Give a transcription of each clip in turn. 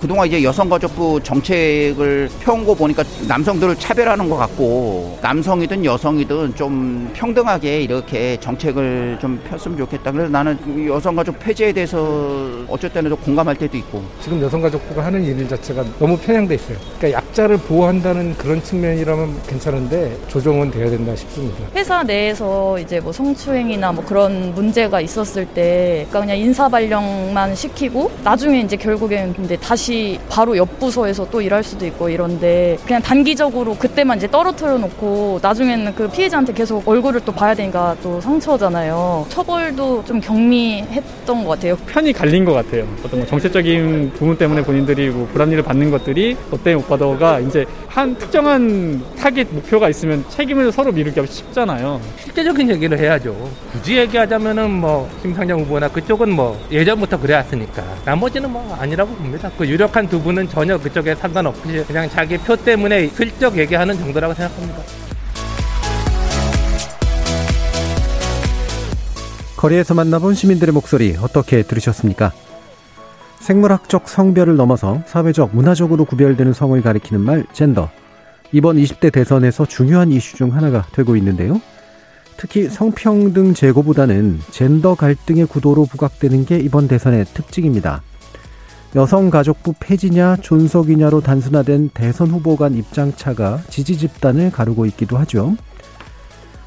그동안 이제 여성가족부 정책을 펴온 거 보니까 남성들을 차별하는 것 같고 남성이든 여성이든 좀 평등하게 이렇게 정책을 좀 폈으면 좋겠다. 그래서 나는 여성가족 폐지에 대해서 어쩔 때는 좀 공감할 때도 있고. 지금 여성가족부가 하는 일 자체가 너무 편향돼 있어요. 그러니까 약자를 보호한다는 그런 측면이라면 괜찮은데 조정은 돼야 된다 싶습니다. 회사 내에서 이제 뭐 성추행이나 뭐 그런 문제가 있었을 때 그러니까 그냥 인사 발령만 시키고 나중에 이제 결국엔 근데 다시 바로 옆 부서에서 또 일할 수도 있고 이런데 그냥 단기적으로 그때만 이제 떨어뜨려 놓고 나중에는 그 피해자한테 계속 얼굴을 또 봐야 되니까 또 상처잖아요. 처벌도 좀 경미했던 것 같아요. 편이 갈린 것 같아요. 어떤 뭐 정치적인 부분 때문에 본인들이 뭐 불합리를 받는 것들이 어때 못 받아가 이제 한 특정한 타겟 목표가 있으면 책임을 서로 미루기가 쉽잖아요. 실제적인 얘기를 해야죠. 굳이 얘기하자면은 뭐 심상정 후보나 그쪽은 뭐 예전부터 그래왔으니까 나머지는 뭐 아니라고 봅니다. 그 유력한 두 분은 전혀 그쪽에 상관없이 그냥 자기 표 때문에 슬쩍 얘기하는 정도라고 생각합니다. 거리에서 만나본 시민들의 목소리 어떻게 들으셨습니까? 생물학적 성별을 넘어서 사회적, 문화적으로 구별되는 성을 가리키는 말 젠더. 이번 20대 대선에서 중요한 이슈 중 하나가 되고 있는데요. 특히 성평등 제고보다는 젠더 갈등의 구도로 부각되는 게 이번 대선의 특징입니다. 여성가족부 폐지냐 존속이냐로 단순화된 대선 후보 간 입장차가 지지 집단을 가르고 있기도 하죠.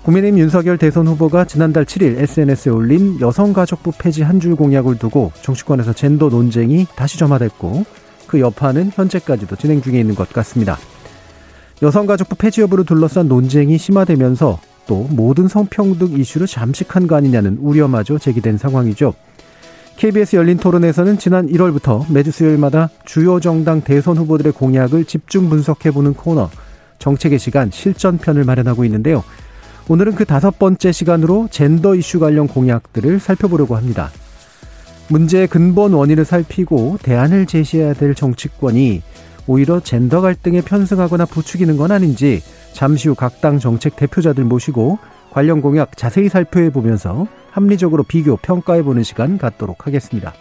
국민의힘 윤석열 대선 후보가 지난달 7일 SNS에 올린 여성가족부 폐지 한 줄 공약을 두고 정치권에서 젠더 논쟁이 다시 점화됐고 그 여파는 현재까지도 진행 중에 있는 것 같습니다. 여성가족부 폐지 여부를 둘러싼 논쟁이 심화되면서 또 모든 성평등 이슈를 잠식한 거 아니냐는 우려마저 제기된 상황이죠. KBS 열린 토론에서는 지난 1월부터 매주 수요일마다 주요 정당 대선 후보들의 공약을 집중 분석해보는 코너 정책의 시간 실전편을 마련하고 있는데요. 오늘은 그 다섯 번째 시간으로 젠더 이슈 관련 공약들을 살펴보려고 합니다. 문제의 근본 원인을 살피고 대안을 제시해야 될 정치권이 오히려 젠더 갈등에 편승하거나 부추기는 건 아닌지 잠시 후 각 당 정책 대표자들 모시고 관련 공약 자세히 살펴해 보면서 합리적으로 비교 평가해 보는 시간 갖도록 하겠습니다.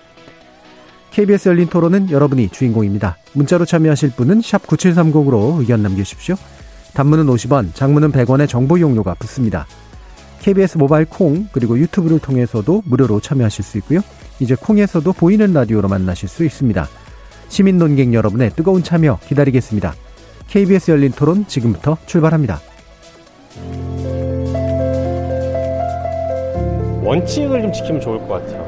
KBS 열린 토론은 여러분이 주인공입니다. 문자로 참여하실 분은 9730으로 의견 남겨주십시오. 단문은 50원, 장문은 100원의 정보 이용료가 붙습니다. KBS 모바일 콩 그리고 유튜브를 통해서도 무료로 참여하실 수 있고요. 이제 콩에서도 보이는 라디오로 만나실 수 있습니다. 시민 논객 여러분의 뜨거운 참여 기다리겠습니다. KBS 열린 토론 지금부터 출발합니다. 원칙을 좀 지키면 좋을 것 같아요.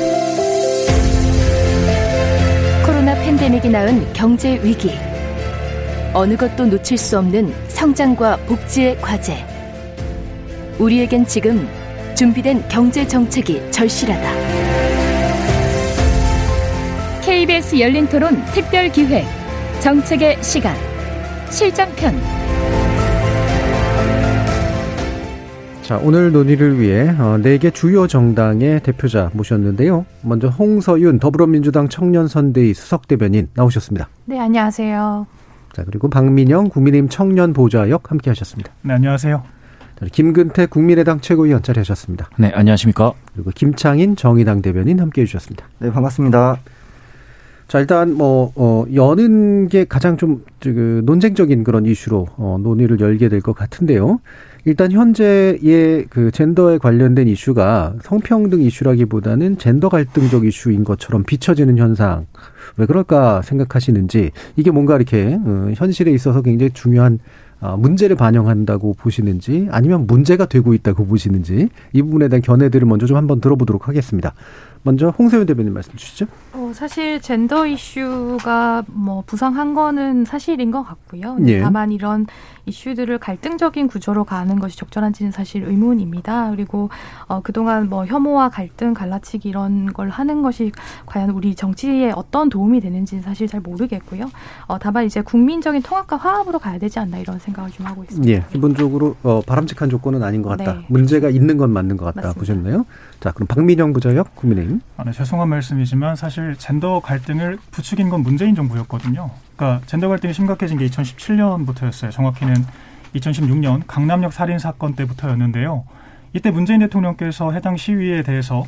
팬데믹이 낳은 경제 위기. 어느 것도 놓칠 수 없는 성장과 복지의 과제. 우리에겐 지금 준비된 경제 정책이 절실하다. KBS 열린 토론 특별 기획 정책의 시간 실전편 자, 오늘 논의를 위해 어, 4개 주요 정당의 대표자 모셨는데요. 먼저 홍서윤 더불어민주당 청년선대위 수석 대변인 나오셨습니다. 네, 안녕하세요. 자, 그리고 박민영 국민의힘 청년 보좌역 함께 하셨습니다. 네, 안녕하세요. 자, 김근태 국민의당 최고위원 자리 하셨습니다. 네, 안녕하십니까. 그리고 김창인 정의당 대변인 함께 해 주셨습니다. 네, 반갑습니다. 자, 일단 뭐, 어, 여는 게 가장 좀, 그, 논쟁적인 그런 이슈로, 어, 논의를 열게 될 것 같은데요. 일단 현재의 그 젠더에 관련된 이슈가 성평등 이슈라기보다는 젠더 갈등적 이슈인 것처럼 비춰지는 현상. 왜 그럴까 생각하시는지 이게 뭔가 이렇게 어, 현실에 있어서 굉장히 중요한 어, 문제를 반영한다고 보시는지 아니면 문제가 되고 있다고 보시는지 이 부분에 대한 견해들을 먼저 좀 한번 들어보도록 하겠습니다. 먼저 홍세윤 대변인 말씀 주시죠. 어, 사실 젠더 이슈가 뭐 부상한 거는 사실인 것 같고요. 예. 다만 이런 이슈들을 갈등적인 구조로 가는 것이 적절한지는 사실 의문입니다. 그리고 어, 그동안 뭐 혐오와 갈등, 갈라치기 이런 걸 하는 것이 과연 우리 정치에 어떤 도움이 되는지는 사실 잘 모르겠고요. 어, 다만 이제 국민적인 통합과 화합으로 가야 되지 않나 이런 생각을 좀 하고 있습니다. 예, 기본적으로 어, 바람직한 조건은 아닌 것 같다. 네. 문제가 있는 건 맞는 것 같다 맞습니다. 보셨나요? 자, 그럼 박민영 부자역 국민의힘. 아, 네, 죄송한 말씀이지만 사실 젠더 갈등을 부추긴 건 문재인 정부였거든요. 그러니까 젠더 갈등이 심각해진 게 2017년부터였어요. 정확히는 2016년 강남역 살인 사건 때부터였는데요. 이때 문재인 대통령께서 해당 시위에 대해서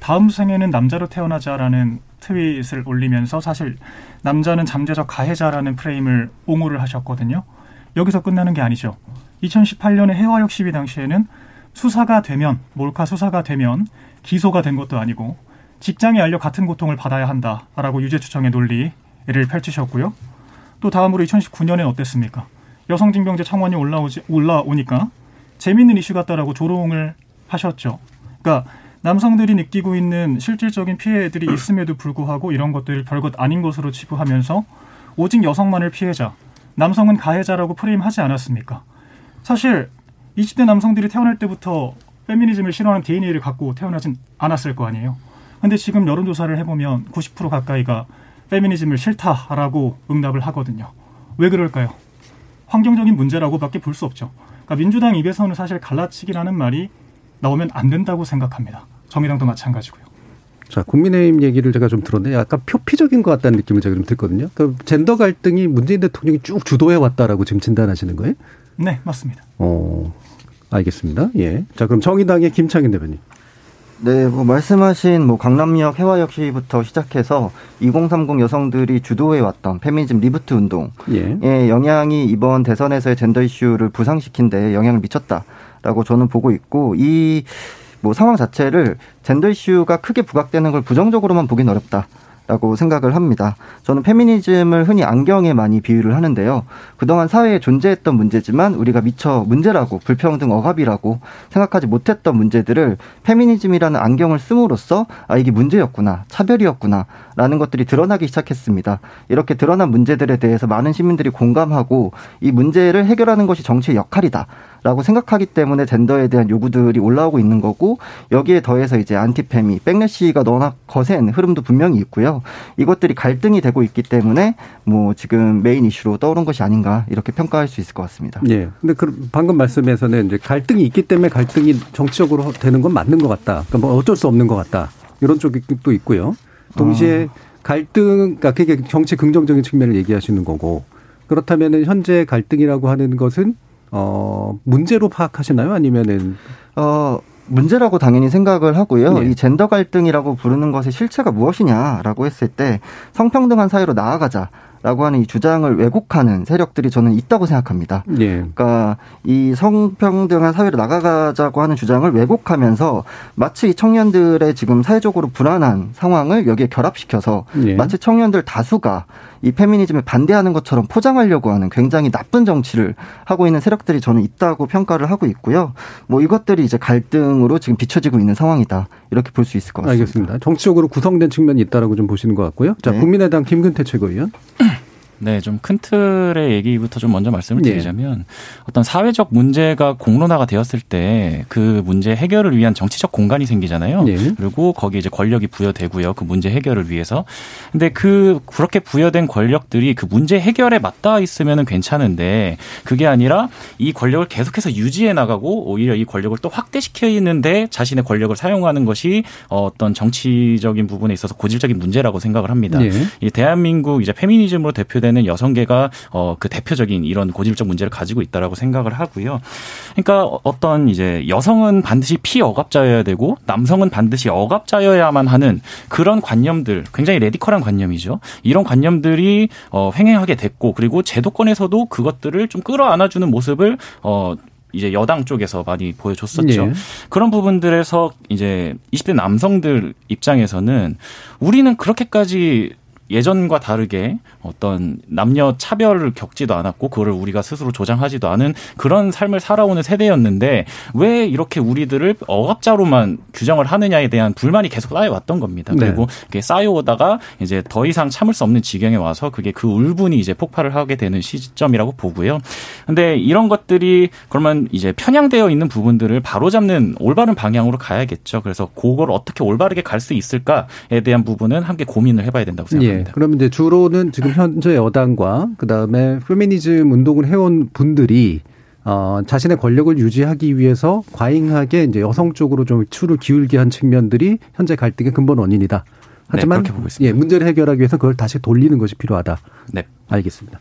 다음 생에는 남자로 태어나자라는 트윗을 올리면서 사실 남자는 잠재적 가해자라는 프레임을 옹호를 하셨거든요. 여기서 끝나는 게 아니죠. 2018년에 해화역 시위 당시에는 수사가 되면 몰카 수사가 되면 기소가 된 것도 아니고 직장에 알려 같은 고통을 받아야 한다라고 유죄 추정의 논리를 펼치셨고요. 또 다음으로 2019년엔 어땠습니까? 여성징병제 청원이 올라오지 올라오니까 재밌는 이슈 같다라고 조롱을 하셨죠. 그러니까 남성들이 느끼고 있는 실질적인 피해들이 있음에도 불구하고 이런 것들을 별것 아닌 것으로 치부하면서 오직 여성만을 피해자, 남성은 가해자라고 프레임하지 않았습니까? 사실 20대 남성들이 태어날 때부터 페미니즘을 싫어하는 DNA를 갖고 태어나진 않았을 거 아니에요. 근데 지금 여론조사를 해보면 90% 가까이가 페미니즘을 싫다라고 응답을 하거든요. 왜 그럴까요? 환경적인 문제라고밖에 볼 수 없죠. 그러니까 민주당 입에서는 사실 갈라치기라는 말이 나오면 안 된다고 생각합니다. 정의당도 마찬가지고요. 자, 국민의힘 얘기를 제가 좀 들었는데 약간 표피적인 것 같다는 느낌을 제가 좀 들거든요. 그 젠더 갈등이 문재인 대통령이 쭉 주도해 왔다라고 지금 진단하시는 거예요? 네, 맞습니다. 어, 알겠습니다. 예. 자, 그럼 정의당의 김창인 대변인. 네, 뭐 말씀하신 뭐 강남역 혜화역 시위부터 시작해서 2030 여성들이 주도해 왔던 페미니즘 리부트 운동의 예. 영향이 이번 대선에서의 젠더 이슈를 부상시킨 데 영향을 미쳤다라고 저는 보고 있고 이 뭐 상황 자체를 젠더 이슈가 크게 부각되는 걸 부정적으로만 보긴 어렵다. 라고 생각을 합니다. 저는 페미니즘을 흔히 안경에 많이 비유를 하는데요. 그동안 사회에 존재했던 문제지만 우리가 미처 문제라고 불평등 억압이라고 생각하지 못했던 문제들을 페미니즘이라는 안경을 씀으로써 아 이게 문제였구나 차별이었구나 라는 것들이 드러나기 시작했습니다. 이렇게 드러난 문제들에 대해서 많은 시민들이 공감하고 이 문제를 해결하는 것이 정치의 역할이다. 라고 생각하기 때문에 젠더에 대한 요구들이 올라오고 있는 거고 여기에 더해서 이제 안티페미, 백래시가 너무나 거센 흐름도 분명히 있고요. 이것들이 갈등이 되고 있기 때문에 뭐 지금 메인 이슈로 떠오른 것이 아닌가 이렇게 평가할 수 있을 것 같습니다. 예. 근데 그 방금 말씀에서는 이제 갈등이 있기 때문에 갈등이 정치적으로 되는 건 맞는 것 같다. 그러니까 뭐 어쩔 수 없는 것 같다. 이런 쪽이 또 있고요. 동시에 갈등, 그러니까 그게 정치 긍정적인 측면을 얘기하시는 거고 그렇다면은 현재 갈등이라고 하는 것은 어 문제로 파악하시나요? 아니면은 어 문제라고 당연히 생각을 하고요. 네. 이 젠더 갈등이라고 부르는 것의 실체가 무엇이냐라고 했을 때 성평등한 사회로 나아가자. 라고 하는 이 주장을 왜곡하는 세력들이 저는 있다고 생각합니다. 예. 그러니까 이 성평등한 사회로 나가자고 하는 주장을 왜곡하면서 마치 이 청년들의 지금 사회적으로 불안한 상황을 여기에 결합시켜서 예. 마치 청년들 다수가 이 페미니즘에 반대하는 것처럼 포장하려고 하는 굉장히 나쁜 정치를 하고 있는 세력들이 저는 있다고 평가를 하고 있고요. 뭐 이것들이 이제 갈등으로 지금 비춰지고 있는 상황이다. 이렇게 볼 수 있을 것 같습니다. 알겠습니다. 정치적으로 구성된 측면이 있다라고 좀 보시는 것 같고요. 자, 네. 국민의당 김근태 최고위원. 네, 좀 큰 틀의 얘기부터 좀 먼저 말씀을 네. 드리자면 어떤 사회적 문제가 공론화가 되었을 때 그 문제 해결을 위한 정치적 공간이 생기잖아요. 네. 그리고 거기에 이제 권력이 부여되고요. 그 문제 해결을 위해서. 근데 그 그렇게 부여된 권력들이 그 문제 해결에 맞닿아 있으면은 괜찮은데 그게 아니라 이 권력을 계속해서 유지해 나가고 오히려 이 권력을 또 확대시키는데 자신의 권력을 사용하는 것이 어떤 정치적인 부분에 있어서 고질적인 문제라고 생각을 합니다. 네. 이 대한민국 이제 페미니즘으로 대표 되는 여성계가 어 그 대표적인 이런 고질적 문제를 가지고 있다라고 생각을 하고요. 그러니까 어떤 이제 여성은 반드시 피억압자여야 되고 남성은 반드시 억압자여야만 하는 그런 관념들 굉장히 레디컬한 관념이죠. 이런 관념들이 어 횡행하게 됐고 그리고 제도권에서도 그것들을 좀 끌어안아주는 모습을 어 이제 여당 쪽에서 많이 보여줬었죠. 예. 그런 부분들에서 이제 20대 남성들 입장에서는 우리는 그렇게까지 예전과 다르게 어떤 남녀 차별을 겪지도 않았고 그거를 우리가 스스로 조장하지도 않은 그런 삶을 살아오는 세대였는데 왜 이렇게 우리들을 억압자로만 규정을 하느냐에 대한 불만이 계속 쌓여왔던 겁니다. 네. 그리고 그게 쌓여오다가 이제 더 이상 참을 수 없는 지경에 와서 그게 그 울분이 이제 폭발을 하게 되는 시점이라고 보고요. 근데 이런 것들이 그러면 이제 편향되어 있는 부분들을 바로잡는 올바른 방향으로 가야겠죠. 그래서 그걸 어떻게 올바르게 갈 수 있을까에 대한 부분은 함께 고민을 해봐야 된다고 생각합니다. 예. 그러면 이제 주로는 지금 현재 여당과 그다음에 페미니즘 운동을 해온 분들이 어, 자신의 권력을 유지하기 위해서 과잉하게 이제 여성 쪽으로 좀 추를 기울게 한 측면들이 현재 갈등의 근본 원인이다. 하지만 네, 그렇게 보고 있습니다. 예, 문제를 해결하기 위해서 그걸 다시 돌리는 것이 필요하다. 네. 알겠습니다.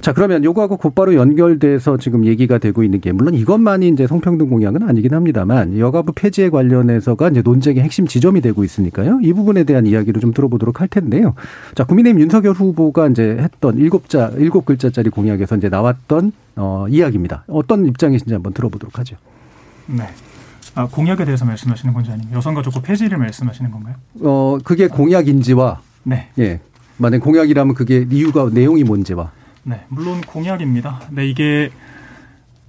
자, 그러면 요거하고 곧바로 연결돼서 지금 얘기가 되고 있는 게 물론 이것만이 이제 성평등 공약은 아니긴 합니다만 여가부 폐지에 관련해서가 이제 논쟁의 핵심 지점이 되고 있으니까요. 이 부분에 대한 이야기를 좀 들어보도록 할 텐데요. 자, 국민의힘 윤석열 후보가 이제 했던 일곱 자 일곱 글자짜리 공약에서 이제 나왔던 어, 이야기입니다. 어떤 입장이신지 한번 들어보도록 하죠. 네. 아, 공약에 대해서 말씀하시는 건지 아니면 여성가족부 폐지를 말씀하시는 건가요? 어, 그게 공약인지와 네. 예. 만약 공약이라면 그게 이유가 내용이 뭔지와 네, 물론 공약입니다. 네, 이게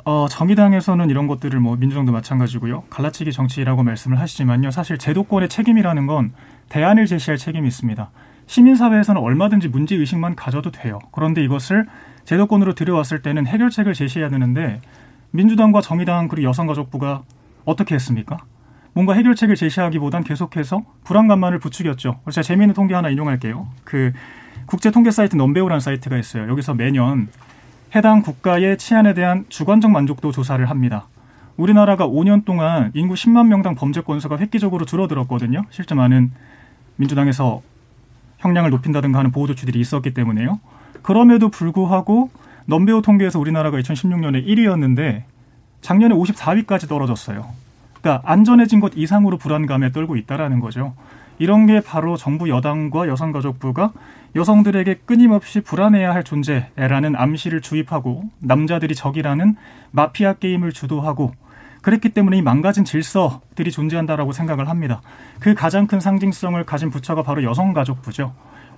어, 정의당에서는 이런 것들을 뭐 민주당도 마찬가지고요. 갈라치기 정치라고 말씀을 하시지만요. 사실 제도권의 책임이라는 건 대안을 제시할 책임이 있습니다. 시민사회에서는 얼마든지 문제 의식만 가져도 돼요. 그런데 이것을 제도권으로 들여왔을 때는 해결책을 제시해야 되는데 민주당과 정의당 그리고 여성가족부가 어떻게 했습니까? 뭔가 해결책을 제시하기보단 계속해서 불안감만을 부추겼죠. 제가 재미있는 통계 하나 인용할게요. 그 국제 통계 사이트 넘베오라는 사이트가 있어요. 여기서 매년 해당 국가의 치안에 대한 주관적 만족도 조사를 합니다. 우리나라가 5년 동안 인구 10만 명당 범죄 건수가 획기적으로 줄어들었거든요. 실제 많은 민주당에서 형량을 높인다든가 하는 보호 조치들이 있었기 때문에요. 그럼에도 불구하고 넘베오 통계에서 우리나라가 2016년에 1위였는데 작년에 54위까지 떨어졌어요. 그러니까 안전해진 것 이상으로 불안감에 떨고 있다라는 거죠. 이런 게 바로 정부 여당과 여성가족부가 여성들에게 끊임없이 불안해야 할 존재라는 암시를 주입하고 남자들이 적이라는 마피아 게임을 주도하고 그랬기 때문에 이 망가진 질서들이 존재한다라고 생각을 합니다. 그 가장 큰 상징성을 가진 부처가 바로 여성가족부죠.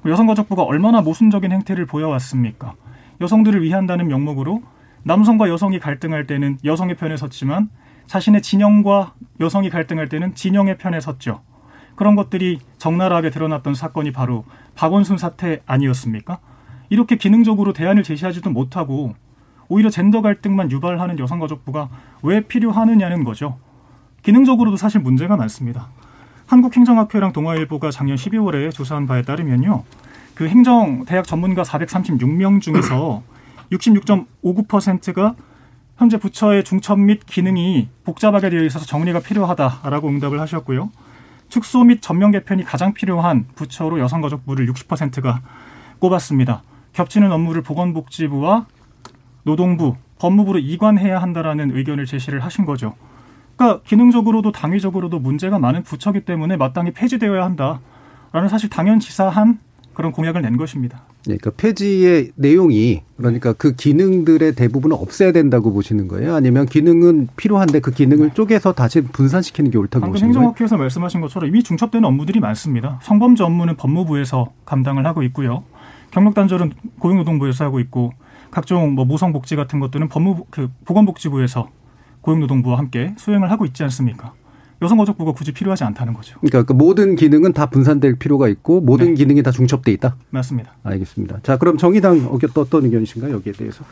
여성가족부가 얼마나 모순적인 행태를 보여왔습니까? 여성들을 위한다는 명목으로 남성과 여성이 갈등할 때는 여성의 편에 섰지만 자신의 진영과 여성이 갈등할 때는 진영의 편에 섰죠. 그런 것들이 적나라하게 드러났던 사건이 바로 박원순 사태 아니었습니까? 이렇게 기능적으로 대안을 제시하지도 못하고 오히려 젠더 갈등만 유발하는 여성가족부가 왜 필요하느냐는 거죠. 기능적으로도 사실 문제가 많습니다. 한국행정학회랑 동아일보가 작년 12월에 조사한 바에 따르면요. 그 행정 대학 전문가 436명 중에서 66.59%가 현재 부처의 중첩 및 기능이 복잡하게 되어 있어서 정리가 필요하다라고 응답을 하셨고요. 축소 및 전면 개편이 가장 필요한 부처로 여성가족부를 60%가 꼽았습니다. 겹치는 업무를 보건복지부와 노동부, 법무부로 이관해야 한다라는 의견을 제시를 하신 거죠. 그러니까 기능적으로도 당위적으로도 문제가 많은 부처기 때문에 마땅히 폐지되어야 한다라는 사실 당연지사한 그런 공약을 낸 것입니다. 네, 그러니까 폐지의 내용이 그러니까 그 기능들의 대부분은 없애야 된다고 보시는 거예요? 아니면 기능은 필요한데 그 기능을 쪼개서 다시 분산시키는 게 옳다고 보시는 거예요? 행정학회에서 말씀하신 것처럼 이미 중첩되는 업무들이 많습니다. 성범죄 업무는 법무부에서 감당을 하고 있고요. 경력 단절은 고용노동부에서 하고 있고 각종 뭐 모성복지 같은 것들은 법무부 그 보건복지부에서 고용노동부와 함께 수행을 하고 있지 않습니까? 여성가족부가 굳이 필요하지 않다는 거죠. 그러니까 그 모든 기능은 다 분산될 필요가 있고 모든 네. 기능이 다 중첩돼 있다. 맞습니다. 알겠습니다. 자, 그럼 정의당 어떤 어떤 의견이신가요? 여기에 대해서?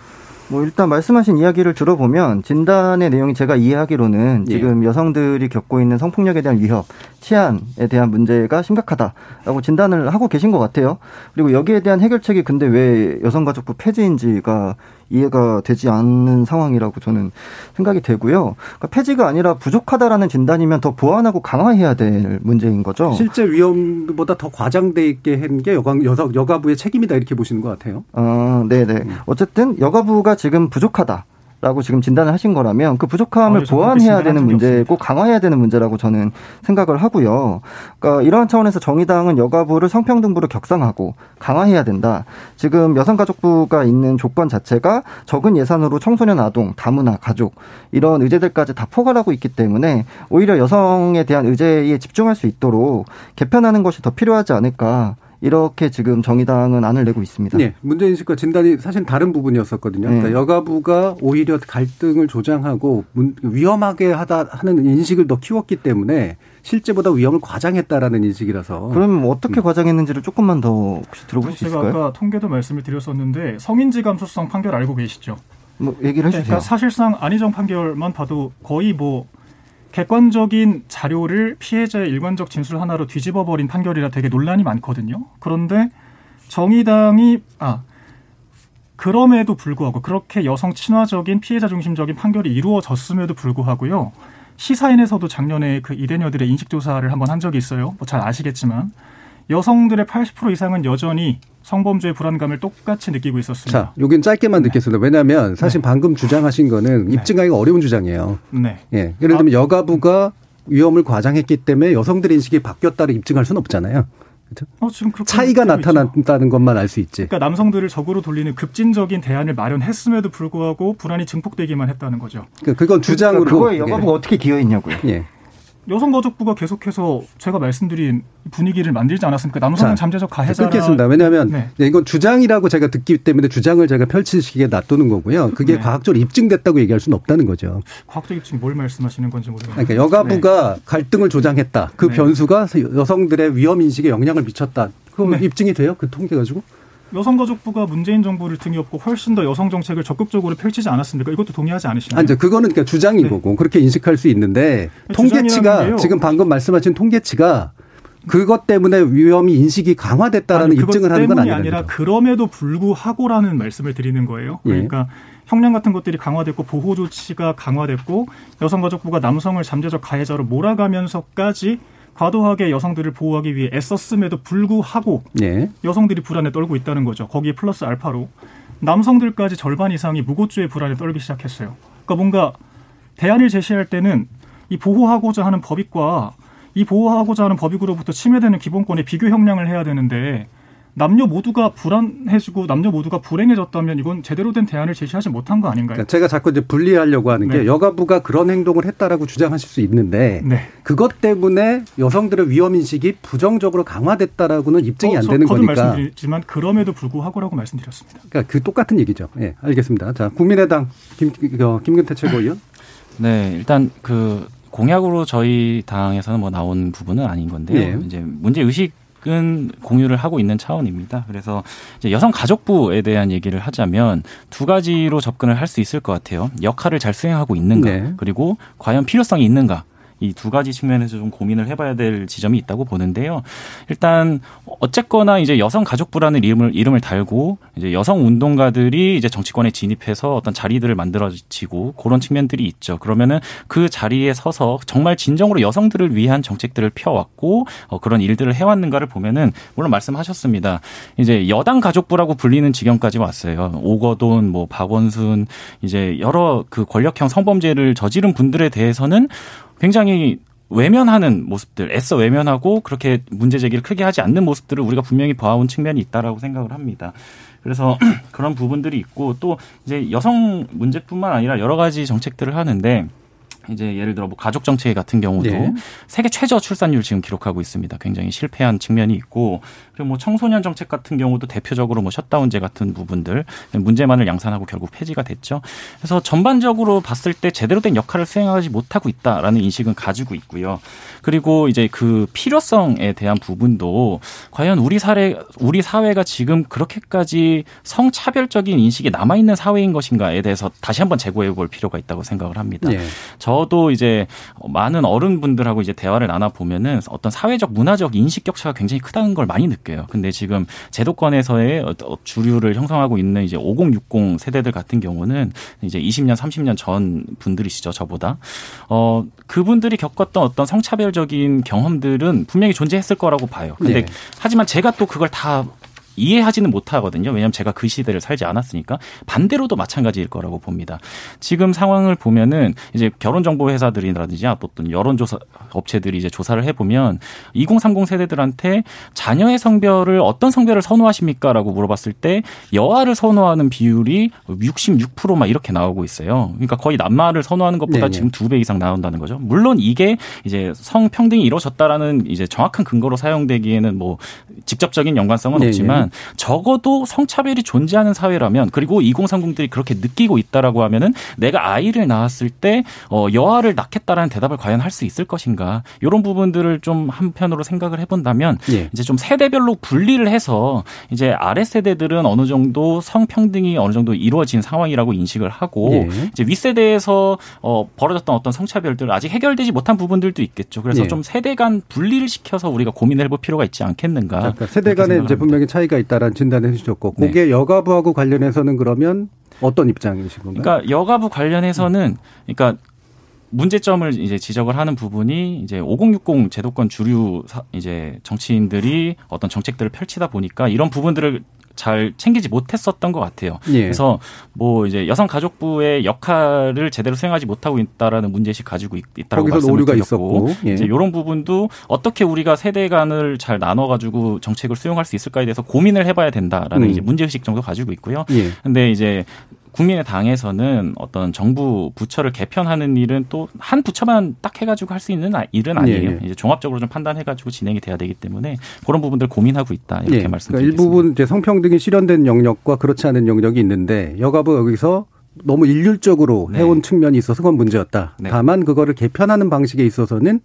뭐 일단 말씀하신 이야기를 들어보면 진단의 내용이 제가 이해하기로는 예. 지금 여성들이 겪고 있는 성폭력에 대한 위협, 치안에 대한 문제가 심각하다라고 진단을 하고 계신 것 같아요. 그리고 여기에 대한 해결책이 근데 왜 여성가족부 폐지인지가 이해가 되지 않는 상황이라고 저는 생각이 되고요. 그러니까 폐지가 아니라 부족하다라는 진단이면 더 보완하고 강화해야 될 문제인 거죠. 실제 위험보다 더 과장돼 있게 한 게 여가 여가부의 책임이다 이렇게 보시는 것 같아요. 어, 네네. 어쨌든 여가부가 지금 부족하다. 라고 지금 진단을 하신 거라면 그 부족함을 어, 보완해야 되는 적이 문제고 강화해야 되는 문제라고 저는 생각을 하고요. 그러니까 이러한 차원에서 정의당은 여가부를 성평등부로 격상하고 강화해야 된다. 지금 여성가족부가 있는 조건 자체가 적은 예산으로 청소년 아동, 다문화, 가족 이런 의제들까지 다 포괄하고 있기 때문에 오히려 여성에 대한 의제에 집중할 수 있도록 개편하는 것이 더 필요하지 않을까 이렇게 지금 정의당은 안을 내고 있습니다. 네, 문제인식과 진단이 사실 다른 부분이었었거든요. 네. 그러니까 여가부가 오히려 갈등을 조장하고 위험하게 하다 하는 인식을 더 키웠기 때문에 실제보다 위험을 과장했다라는 인식이라서. 그럼 어떻게 음. 과장했는지를 조금만 더 혹시 들어볼 수 있을까요? 제가 아까 통계도 말씀을 드렸었는데 성인지 감수성 판결 알고 계시죠? 뭐 얘기를 해주세요. 그러니까 사실상 안희정 판결만 봐도 거의 뭐 객관적인 자료를 피해자의 일관적 진술 하나로 뒤집어 버린 판결이라 되게 논란이 많거든요. 그런데 정의당이 아 그럼에도 불구하고 그렇게 여성 친화적인 피해자 중심적인 판결이 이루어졌음에도 불구하고요. 시사인에서도 작년에 그 이대녀들의 인식 조사를 한번 한 적이 있어요. 뭐 잘 아시겠지만 여성들의 80% 이상은 여전히 성범죄의 불안감을 똑같이 느끼고 있었습니다. 자, 여긴 짧게만 네. 듣겠습니다. 왜냐하면 사실 네. 방금 주장하신 거는 네. 입증하기가 어려운 주장이에요. 네. 예. 예를 들면 아, 여가부가 위험을 과장했기 때문에 여성들의 인식이 바뀌었다를 입증할 수는 없잖아요. 그렇죠? 어, 지금 차이가 나타났다는 것만 알 수 있지. 그러니까 남성들을 적으로 돌리는 급진적인 대안을 마련했음에도 불구하고 불안이 증폭되기만 했다는 거죠. 그러니까 그건 주장으로. 그러니까 그거에 여가부가 예. 어떻게 기여했냐고요. 예. 여성가족부가 계속해서 제가 말씀드린 분위기를 만들지 않았습니까? 남성은 자, 잠재적 가해자. 끊겠습니다. 왜냐하면 네. 이건 주장이라고 제가 듣기 때문에 주장을 제가 펼치시기에 놔두는 거고요. 그게 네. 과학적으로 입증됐다고 얘기할 수는 없다는 거죠. 과학적 입증이 뭘 말씀하시는 건지 모르겠는데. 그러니까 여가부가 네. 갈등을 조장했다. 그 네. 변수가 여성들의 위험 인식에 영향을 미쳤다. 그럼 네. 입증이 돼요? 그 통계 가지고? 여성가족부가 문재인 정부를 등에 업고 훨씬 더 여성 정책을 적극적으로 펼치지 않았습니까? 이것도 동의하지 않으시나요? 아니죠. 그거는 그러니까 주장인 네. 거고 그렇게 인식할 수 있는데 통계치가 지금 방금 말씀하신 통계치가 그것 때문에 위험이 인식이 강화됐다라는 아니, 입증을 하는 건 아니라 아니라 그럼에도 불구하고라는 말씀을 드리는 거예요. 예. 그러니까 예. 형량 같은 것들이 강화됐고 보호 조치가 강화됐고 여성가족부가 남성을 잠재적 가해자로 몰아가면서까지 과도하게 여성들을 보호하기 위해 애썼음에도 불구하고 네. 여성들이 불안에 떨고 있다는 거죠. 거기에 플러스 알파로 남성들까지 절반 이상이 무고죄의 불안에 떨기 시작했어요. 그러니까 뭔가 대안을 제시할 때는 이 보호하고자 하는 법익과 이 보호하고자 하는 법익으로부터 침해되는 기본권의 비교 형량을 해야 되는데 남녀 모두가 불안해지고 남녀 모두가 불행해졌다면 이건 제대로 된 대안을 제시하지 못한 거 아닌가요? 그러니까 제가 자꾸 이제 분리하려고 하는 게 네. 여가부가 그런 행동을 했다라고 주장하실 수 있는데 네. 그것 때문에 여성들의 위험 인식이 부정적으로 강화됐다라고는 입증이 어, 안 되는 거니까. 말씀드리지만 그럼에도 불구하고라고 말씀드렸습니다. 그러니까 그 똑같은 얘기죠. 예, 네, 알겠습니다. 자, 국민의당 김 김근태 최고위원. 네, 일단 그 공약으로 저희 당에서는 뭐 나온 부분은 아닌 건데요. 네. 이제 문제 의식 은 공유를 하고 있는 차원입니다. 그래서 여성 가족부에 대한 얘기를 하자면 두 가지로 접근을 할 수 있을 것 같아요. 역할을 잘 수행하고 있는가, 네. 그리고 과연 필요성이 있는가. 이 두 가지 측면에서 좀 고민을 해봐야 될 지점이 있다고 보는데요. 일단 어쨌거나 이제 여성 가족부라는 이름을 이름을 달고 이제 여성 운동가들이 이제 정치권에 진입해서 어떤 자리들을 만들어지고 그런 측면들이 있죠. 그러면은 그 자리에 서서 정말 진정으로 여성들을 위한 정책들을 펴왔고 어, 그런 일들을 해왔는가를 보면은 물론 말씀하셨습니다. 이제 여당 가족부라고 불리는 지경까지 왔어요. 오거돈, 뭐 박원순 이제 여러 그 권력형 성범죄를 저지른 분들에 대해서는 굉장히 외면하는 모습들, 애써 외면하고 그렇게 문제 제기를 크게 하지 않는 모습들을 우리가 분명히 봐온 측면이 있다라고 생각을 합니다. 그래서 그런 부분들이 있고 또 이제 여성 문제뿐만 아니라 여러 가지 정책들을 하는데 이제 예를 들어 뭐 가족 정책 같은 경우도 네. 세계 최저 출산율 지금 기록하고 있습니다. 굉장히 실패한 측면이 있고 뭐 청소년 정책 같은 경우도 대표적으로 뭐 셧다운제 같은 부분들 문제만을 양산하고 결국 폐지가 됐죠. 그래서 전반적으로 봤을 때 제대로 된 역할을 수행하지 못하고 있다라는 인식은 가지고 있고요. 그리고 이제 그 필요성에 대한 부분도 과연 우리 사회 우리 사회가 지금 그렇게까지 성차별적인 인식이 남아 있는 사회인 것인가에 대해서 다시 한번 재고해 볼 필요가 있다고 생각을 합니다. 네. 저도 이제 많은 어른분들하고 이제 대화를 나눠 보면은 어떤 사회적 문화적 인식 격차가 굉장히 크다는 걸 많이 느껴요. 근데 지금 제도권에서의 주류를 형성하고 있는 이제 5060 세대들 같은 경우는 이제 20년 30년 전 분들이시죠, 저보다. 어, 그분들이 겪었던 어떤 성차별적인 경험들은 분명히 존재했을 거라고 봐요. 근데 네. 하지만 제가 또 그걸 다 이해하지는 못하거든요. 왜냐하면 제가 그 시대를 살지 않았으니까 반대로도 마찬가지일 거라고 봅니다. 지금 상황을 보면은 이제 결혼정보 회사들이라든지 어떤 여론조사 업체들이 이제 조사를 해보면 2030 세대들한테 자녀의 성별을 어떤 성별을 선호하십니까라고 물어봤을 때 여아를 선호하는 비율이 66%막 이렇게 나오고 있어요. 그러니까 거의 남마를 선호하는 것보다 네네. 지금 두 배 이상 나온다는 거죠. 물론 이게 이제 성평등이 이루어졌다라는 이제 정확한 근거로 사용되기에는 뭐 직접적인 연관성은 네, 없지만 네. 적어도 성차별이 존재하는 사회라면 그리고 2030들이 그렇게 느끼고 있다라고 하면은 내가 아이를 낳았을 때 어, 여아를 낳겠다라는 대답을 과연 할 수 있을 것인가 이런 부분들을 좀 한편으로 생각을 해본다면 예. 이제 좀 세대별로 분리를 해서 이제 아래 세대들은 어느 정도 성평등이 어느 정도 이루어진 상황이라고 인식을 하고 예. 이제 윗 세대에서 어, 벌어졌던 어떤 성차별들 아직 해결되지 못한 부분들도 있겠죠. 그래서 예. 좀 세대 간 분리를 시켜서 우리가 고민을 해볼 필요가 있지 않겠는가. 그러니까 세대 간에 이제 분명히 차이가 있다라는 진단을 해주셨고, 네. 그게 여가부하고 관련해서는 그러면 어떤 입장이신 건가요? 그러니까 여가부 관련해서는 그러니까 문제점을 이제 지적을 하는 부분이 이제 5060 제도권 주류 사- 이제 정치인들이 어떤 정책들을 펼치다 보니까 이런 부분들을 잘 챙기지 못했었던 것 같아요. 예. 그래서 뭐 이제 여성가족부의 역할을 제대로 수행하지 못하고 있다라는 문제식 가지고 있, 다라고 거기서 말씀을 드렸고 있었고, 예. 이제 이런 부분도 어떻게 우리가 세대 간을 잘 나눠 가지고 정책을 수용할 수 있을까에 대해서 고민을 해봐야 된다라는 음. 이제 문제의식 정도 가지고 있고요. 예. 근데 이제 국민의 당에서는 어떤 정부 부처를 개편하는 일은 또 한 부처만 딱 해가지고 할 수 있는 아- 일은 아니에요. 예, 예. 이제 종합적으로 좀 판단해가지고 진행이 돼야 되기 때문에 그런 부분들 고민하고 있다 이렇게 예. 그러니까 말씀드리겠습니다. 일부분 이제 성평등이 실현된 영역과 그렇지 않은 영역이 있는데 여가부 여기서 너무 일률적으로 네. 해온 측면이 있어서 그건 문제였다. 네. 다만 그거를 개편하는 방식에 있어서는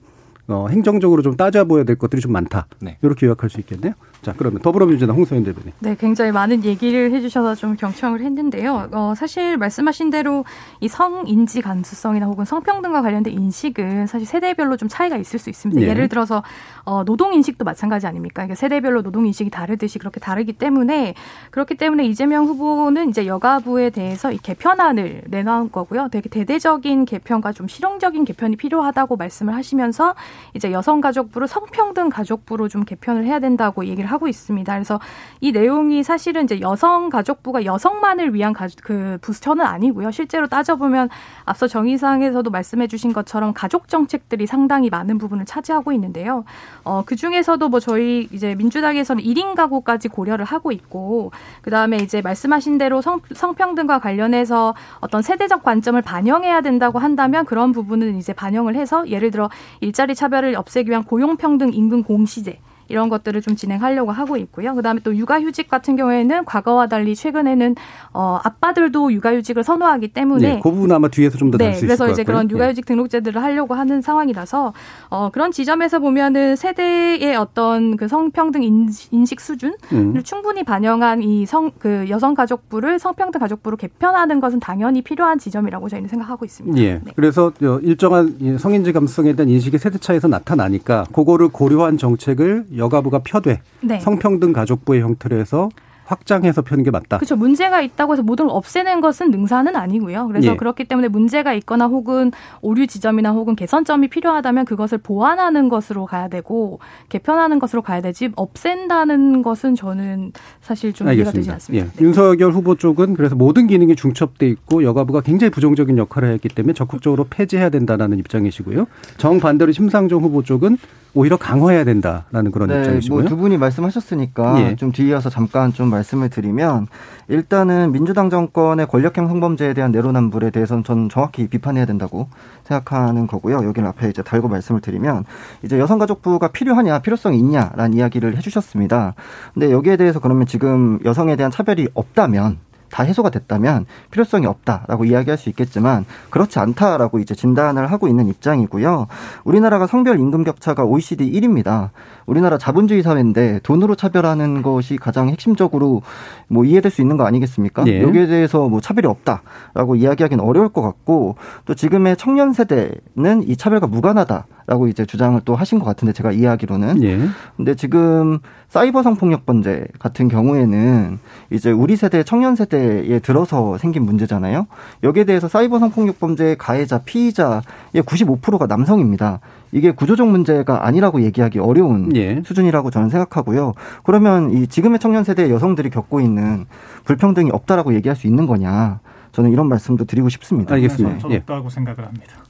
어, 행정적으로 좀 따져보아야 될 것들이 좀 많다. 네. 이렇게 요약할 수 있겠네요. 자, 그러면 더불어민주당 홍소연 대변인. 네, 굉장히 많은 얘기를 해주셔서 좀 경청을 했는데요. 어, 사실 말씀하신 대로 이 성인지 감수성이나 혹은 성평등과 관련된 인식은 사실 세대별로 좀 차이가 있을 수 있습니다. 네. 예를 들어서 어, 노동 인식도 마찬가지 아닙니까? 그러니까 세대별로 노동 인식이 다르듯이 그렇게 다르기 때문에 그렇기 때문에 이재명 후보는 이제 여가부에 대해서 이 개편안을 내놓은 거고요. 되게 대대적인 개편과 좀 실용적인 개편이 필요하다고 말씀을 하시면서 이제 여성가족부를 성평등 가족부로 좀 개편을 해야 된다고 얘기를 하고 있습니다. 그래서 이 내용이 사실은 이제 여성 가족부가 여성만을 위한 가, 그 부처는 아니고요. 실제로 따져보면 앞서 정의상에서도 말씀해 주신 것처럼 가족 정책들이 상당히 많은 부분을 차지하고 있는데요. 어, 그 중에서도 뭐 저희 이제 민주당에서는 1인 가구까지 고려를 하고 있고, 그 다음에 이제 말씀하신 대로 성, 성평등과 관련해서 어떤 세대적 관점을 반영해야 된다고 한다면 그런 부분은 이제 반영을 해서 예를 들어 일자리 차별을 없애기 위한 고용평등 임금 공시제 이런 것들을 좀 진행하려고 하고 있고요. 그다음에 또 육아휴직 같은 경우에는 과거와 달리 최근에는 어 아빠들도 육아휴직을 선호하기 때문에 네, 그 부분 아마 뒤에서 좀더 네, 그래서 것 이제. 그런 예. 육아휴직 등록제들을 하려고 하는 상황이라서 어, 그런 지점에서 보면은 세대의 어떤 그 성평등 인- 인식 수준을 음. 충분히 반영한 이 성 그 여성 가족부를 성평등 가족부로 개편하는 것은 당연히 필요한 지점이라고 저희는 생각하고 있습니다. 예. 그래서 저 일정한 이 성인지 감수성에 대한 인식이 세대 차에서 나타나니까 그거를 고려한 정책을 여가부가 펴되 네. 성평등 가족부의 형태로 해서 확장해서 펴는 게 맞다. 그렇죠. 문제가 있다고 해서 모든 걸 없애는 것은 능사는 아니고요. 그래서 예. 그렇기 때문에 문제가 있거나 혹은 오류 지점이나 혹은 개선점이 필요하다면 그것을 보완하는 것으로 가야 되고 개편하는 것으로 가야 되지 없앤다는 것은 저는 사실 좀 이해가 되지 않습니다. 예. 윤석열 후보 쪽은 그래서 모든 기능이 중첩돼 있고 여가부가 굉장히 부정적인 역할을 했기 때문에 적극적으로 폐지해야 된다라는 입장이시고요. 정반대로 심상정 후보 쪽은 오히려 강화해야 된다라는 그런 네, 입장이시고요. 뭐 두 분이 말씀하셨으니까 예. 좀 뒤이어서 잠깐 좀 말씀을 드리면 일단은 민주당 정권의 권력형 성범죄에 대한 내로남불에 대해서는 저는 정확히 비판해야 된다고 생각하는 거고요. 여기는 앞에 이제 달고 말씀을 드리면 이제 여성가족부가 필요하냐, 필요성이 있냐라는 이야기를 해주셨습니다. 근데 여기에 대해서 그러면 지금 여성에 대한 차별이 없다면 다 해소가 됐다면 필요성이 없다라고 이야기할 수 있겠지만 그렇지 않다라고 이제 진단을 하고 있는 입장이고요. 우리나라가 성별 임금 격차가 OECD 1위입니다. 우리나라 자본주의 사회인데 돈으로 차별하는 것이 가장 핵심적으로 뭐 이해될 수 있는 거 아니겠습니까? 예. 여기에 대해서 뭐 차별이 없다라고 이야기하기는 어려울 것 같고 또 지금의 청년 세대는 이 차별과 무관하다 라고 이제 주장을 또 하신 것 같은데 제가 이해하기로는 예. 근데 지금 사이버 성폭력 범죄 같은 경우에는 이제 우리 세대 청년 세대에 들어서 생긴 문제잖아요. 여기에 대해서 사이버 성폭력 범죄의 가해자 피의자의 95%가 남성입니다. 이게 구조적 문제가 아니라고 얘기하기 어려운 예. 수준이라고 저는 생각하고요. 그러면 이 지금의 청년 세대 여성들이 겪고 있는 불평등이 없다라고 얘기할 수 있는 거냐? 저는 이런 말씀도 드리고 싶습니다. 전, 전 없다고 생각을 합니다.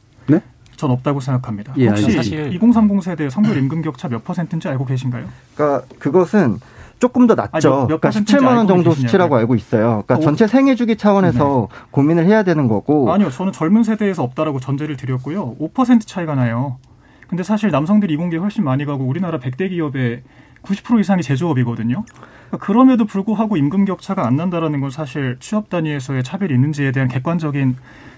네? 전 없다고 생각합니다. 예, 혹시 사실- 2030 세대 성별 임금 격차 몇 퍼센트인지 알고 계신가요? 그러니까 그것은 조금 더 낮죠. 아니, 몇- 몇 그러니까 퍼센트인지 17만 원 정도 계시냐고요? 수치라고 알고 있어요. 그러니까 어. 전체 생애 주기 차원에서 고민을 해야 되는 거고 아니요, 저는 젊은 세대에서 없다라고 전제를 드렸고요. 5% 차이가 나요. 근데 사실 남성들이 이공계에 훨씬 많이 가고 우리나라 100대 기업의 90% 이상이 제조업이거든요. 그럼에도 불구하고 임금 격차가 안 난다라는 건 사실 취업 단위에서의 차별이 있는지에 대한 객관적인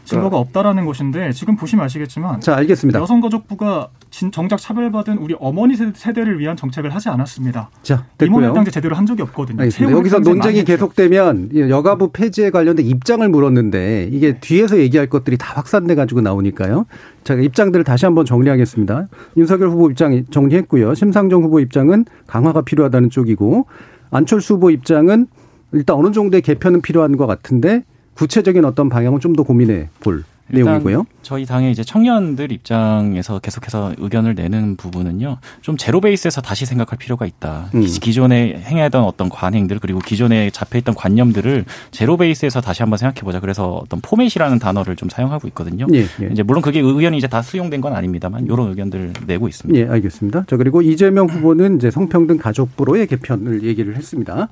증거가 없다라는 것인데 지금 보시면 아시겠지만 자 알겠습니다. 여성가족부가 진, 정작 차별받은 우리 어머니 세대를 위한 정책을 하지 않았습니다. 자 됐고요. 임원회당제 제대로 한 적이 없거든요. 여기서 논쟁이 계속되면 여가부 폐지에 관련된 입장을 물었는데 이게 네. 뒤에서 얘기할 것들이 다 확산돼 가지고 나오니까요. 제가 입장들을 다시 한번 정리하겠습니다. 윤석열 후보 입장 정리했고요. 심상정 후보 입장은 강화가 필요하다는 쪽이고 안철수 후보 입장은 일단 어느 정도의 개편은 필요한 것 같은데 구체적인 어떤 방향을 좀 더 고민해 볼 내용이고요. 저희 당의 이제 청년들 입장에서 계속해서 의견을 내는 부분은요. 좀 제로 베이스에서 다시 생각할 필요가 있다. 음. 기존에 행하던 어떤 관행들 그리고 기존에 잡혀 있던 관념들을 제로 베이스에서 다시 한번 생각해 보자. 그래서 어떤 포맷이라는 단어를 좀 사용하고 있거든요. 예, 예. 이제 물론 그게 의견이 이제 다 수용된 건 아닙니다만 이런 의견들 내고 있습니다. 예, 알겠습니다. 자 그리고 이재명 후보는 이제 성평등 가족부로의 개편을 얘기를 했습니다.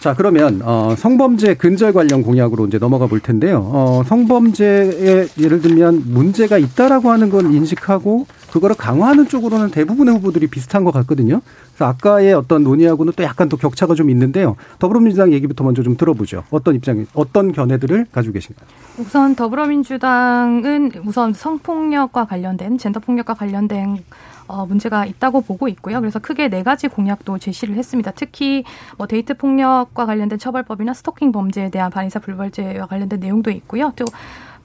자, 그러면 어 성범죄 근절 관련 공약으로 이제 넘어가 볼 텐데요. 어 성범죄에 예를 들면 문제가 있다라고 하는 건 인식하고 그거를 강화하는 쪽으로는 대부분의 후보들이 비슷한 것 같거든요. 그래서 아까의 어떤 논의하고는 또 약간 또 격차가 좀 있는데요. 더불어민주당 얘기부터 먼저 좀 들어보죠. 어떤 입장이 어떤 견해들을 가지고 계신가요? 우선 더불어민주당은 우선 성폭력과 관련된 젠더 폭력과 관련된 어, 문제가 있다고 보고 있고요. 그래서 크게 네 가지 공약도 제시를 했습니다. 특히 뭐 데이트 폭력과 관련된 처벌법이나 스토킹 범죄에 대한 반의사 불벌죄와 관련된 내용도 있고요. 또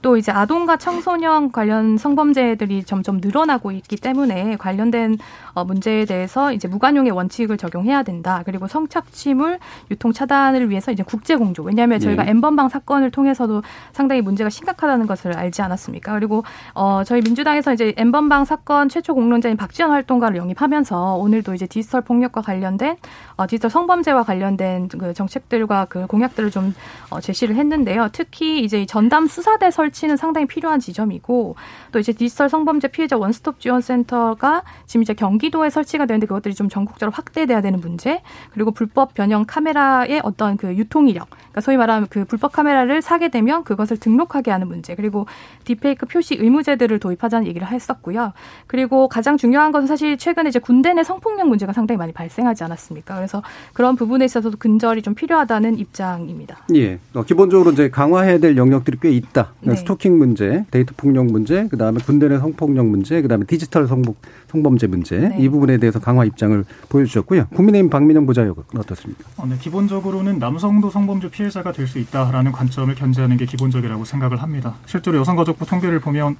또 이제 아동과 청소년 관련 성범죄들이 점점 늘어나고 있기 때문에 관련된 어, 문제에 대해서 이제 무관용의 원칙을 적용해야 된다. 그리고 성착취물 유통 차단을 위해서 이제 국제 공조. 왜냐하면 저희가 네. 엠번방 사건을 통해서도 상당히 문제가 심각하다는 것을 알지 않았습니까? 그리고 어, 저희 민주당에서 이제 엠번방 사건 최초 공론자인 박지원 활동가를 영입하면서 오늘도 이제 디지털 폭력과 관련된 어, 디지털 성범죄와 관련된 그 정책들과 그 공약들을 좀 어, 제시를 했는데요. 특히 이제 전담 수사대 설 설치는 상당히 필요한 지점이고 또 이제 디지털 성범죄 피해자 원스톱 지원 센터가 지금 이제 경기도에 설치가 되는데 그것들이 좀 전국적으로 확대돼야 되는 문제 그리고 불법 변형 카메라의 어떤 그 유통 이력 그러니까 소위 말하면 그 불법 카메라를 사게 되면 그것을 등록하게 하는 문제 그리고 디페이크 표시 의무제들을 도입하자는 얘기를 했었고요. 그리고 가장 중요한 것은 사실 최근에 이제 군대 내 성폭력 문제가 상당히 많이 발생하지 않았습니까? 그래서 그런 부분에 있어서도 근절이 좀 필요하다는 입장입니다. 예. 어, 기본적으로 이제 강화해야 될 영역들이 꽤 있다. 네. 스토킹 문제, 데이트 폭력 문제, 그 다음에 군대 내 성폭력 문제, 그 다음에 디지털 성폭 성범죄 문제 네. 이 부분에 대해서 강화 입장을 보여주셨고요. 국민의힘 박민영 부자역은 어떻습니까? 어, 네, 기본적으로는 남성도 성범죄 피해자가 될 수 있다라는 관점을 견제하는 게 기본적이라고 생각을 합니다. 실제로 여성가족부 통계를 보면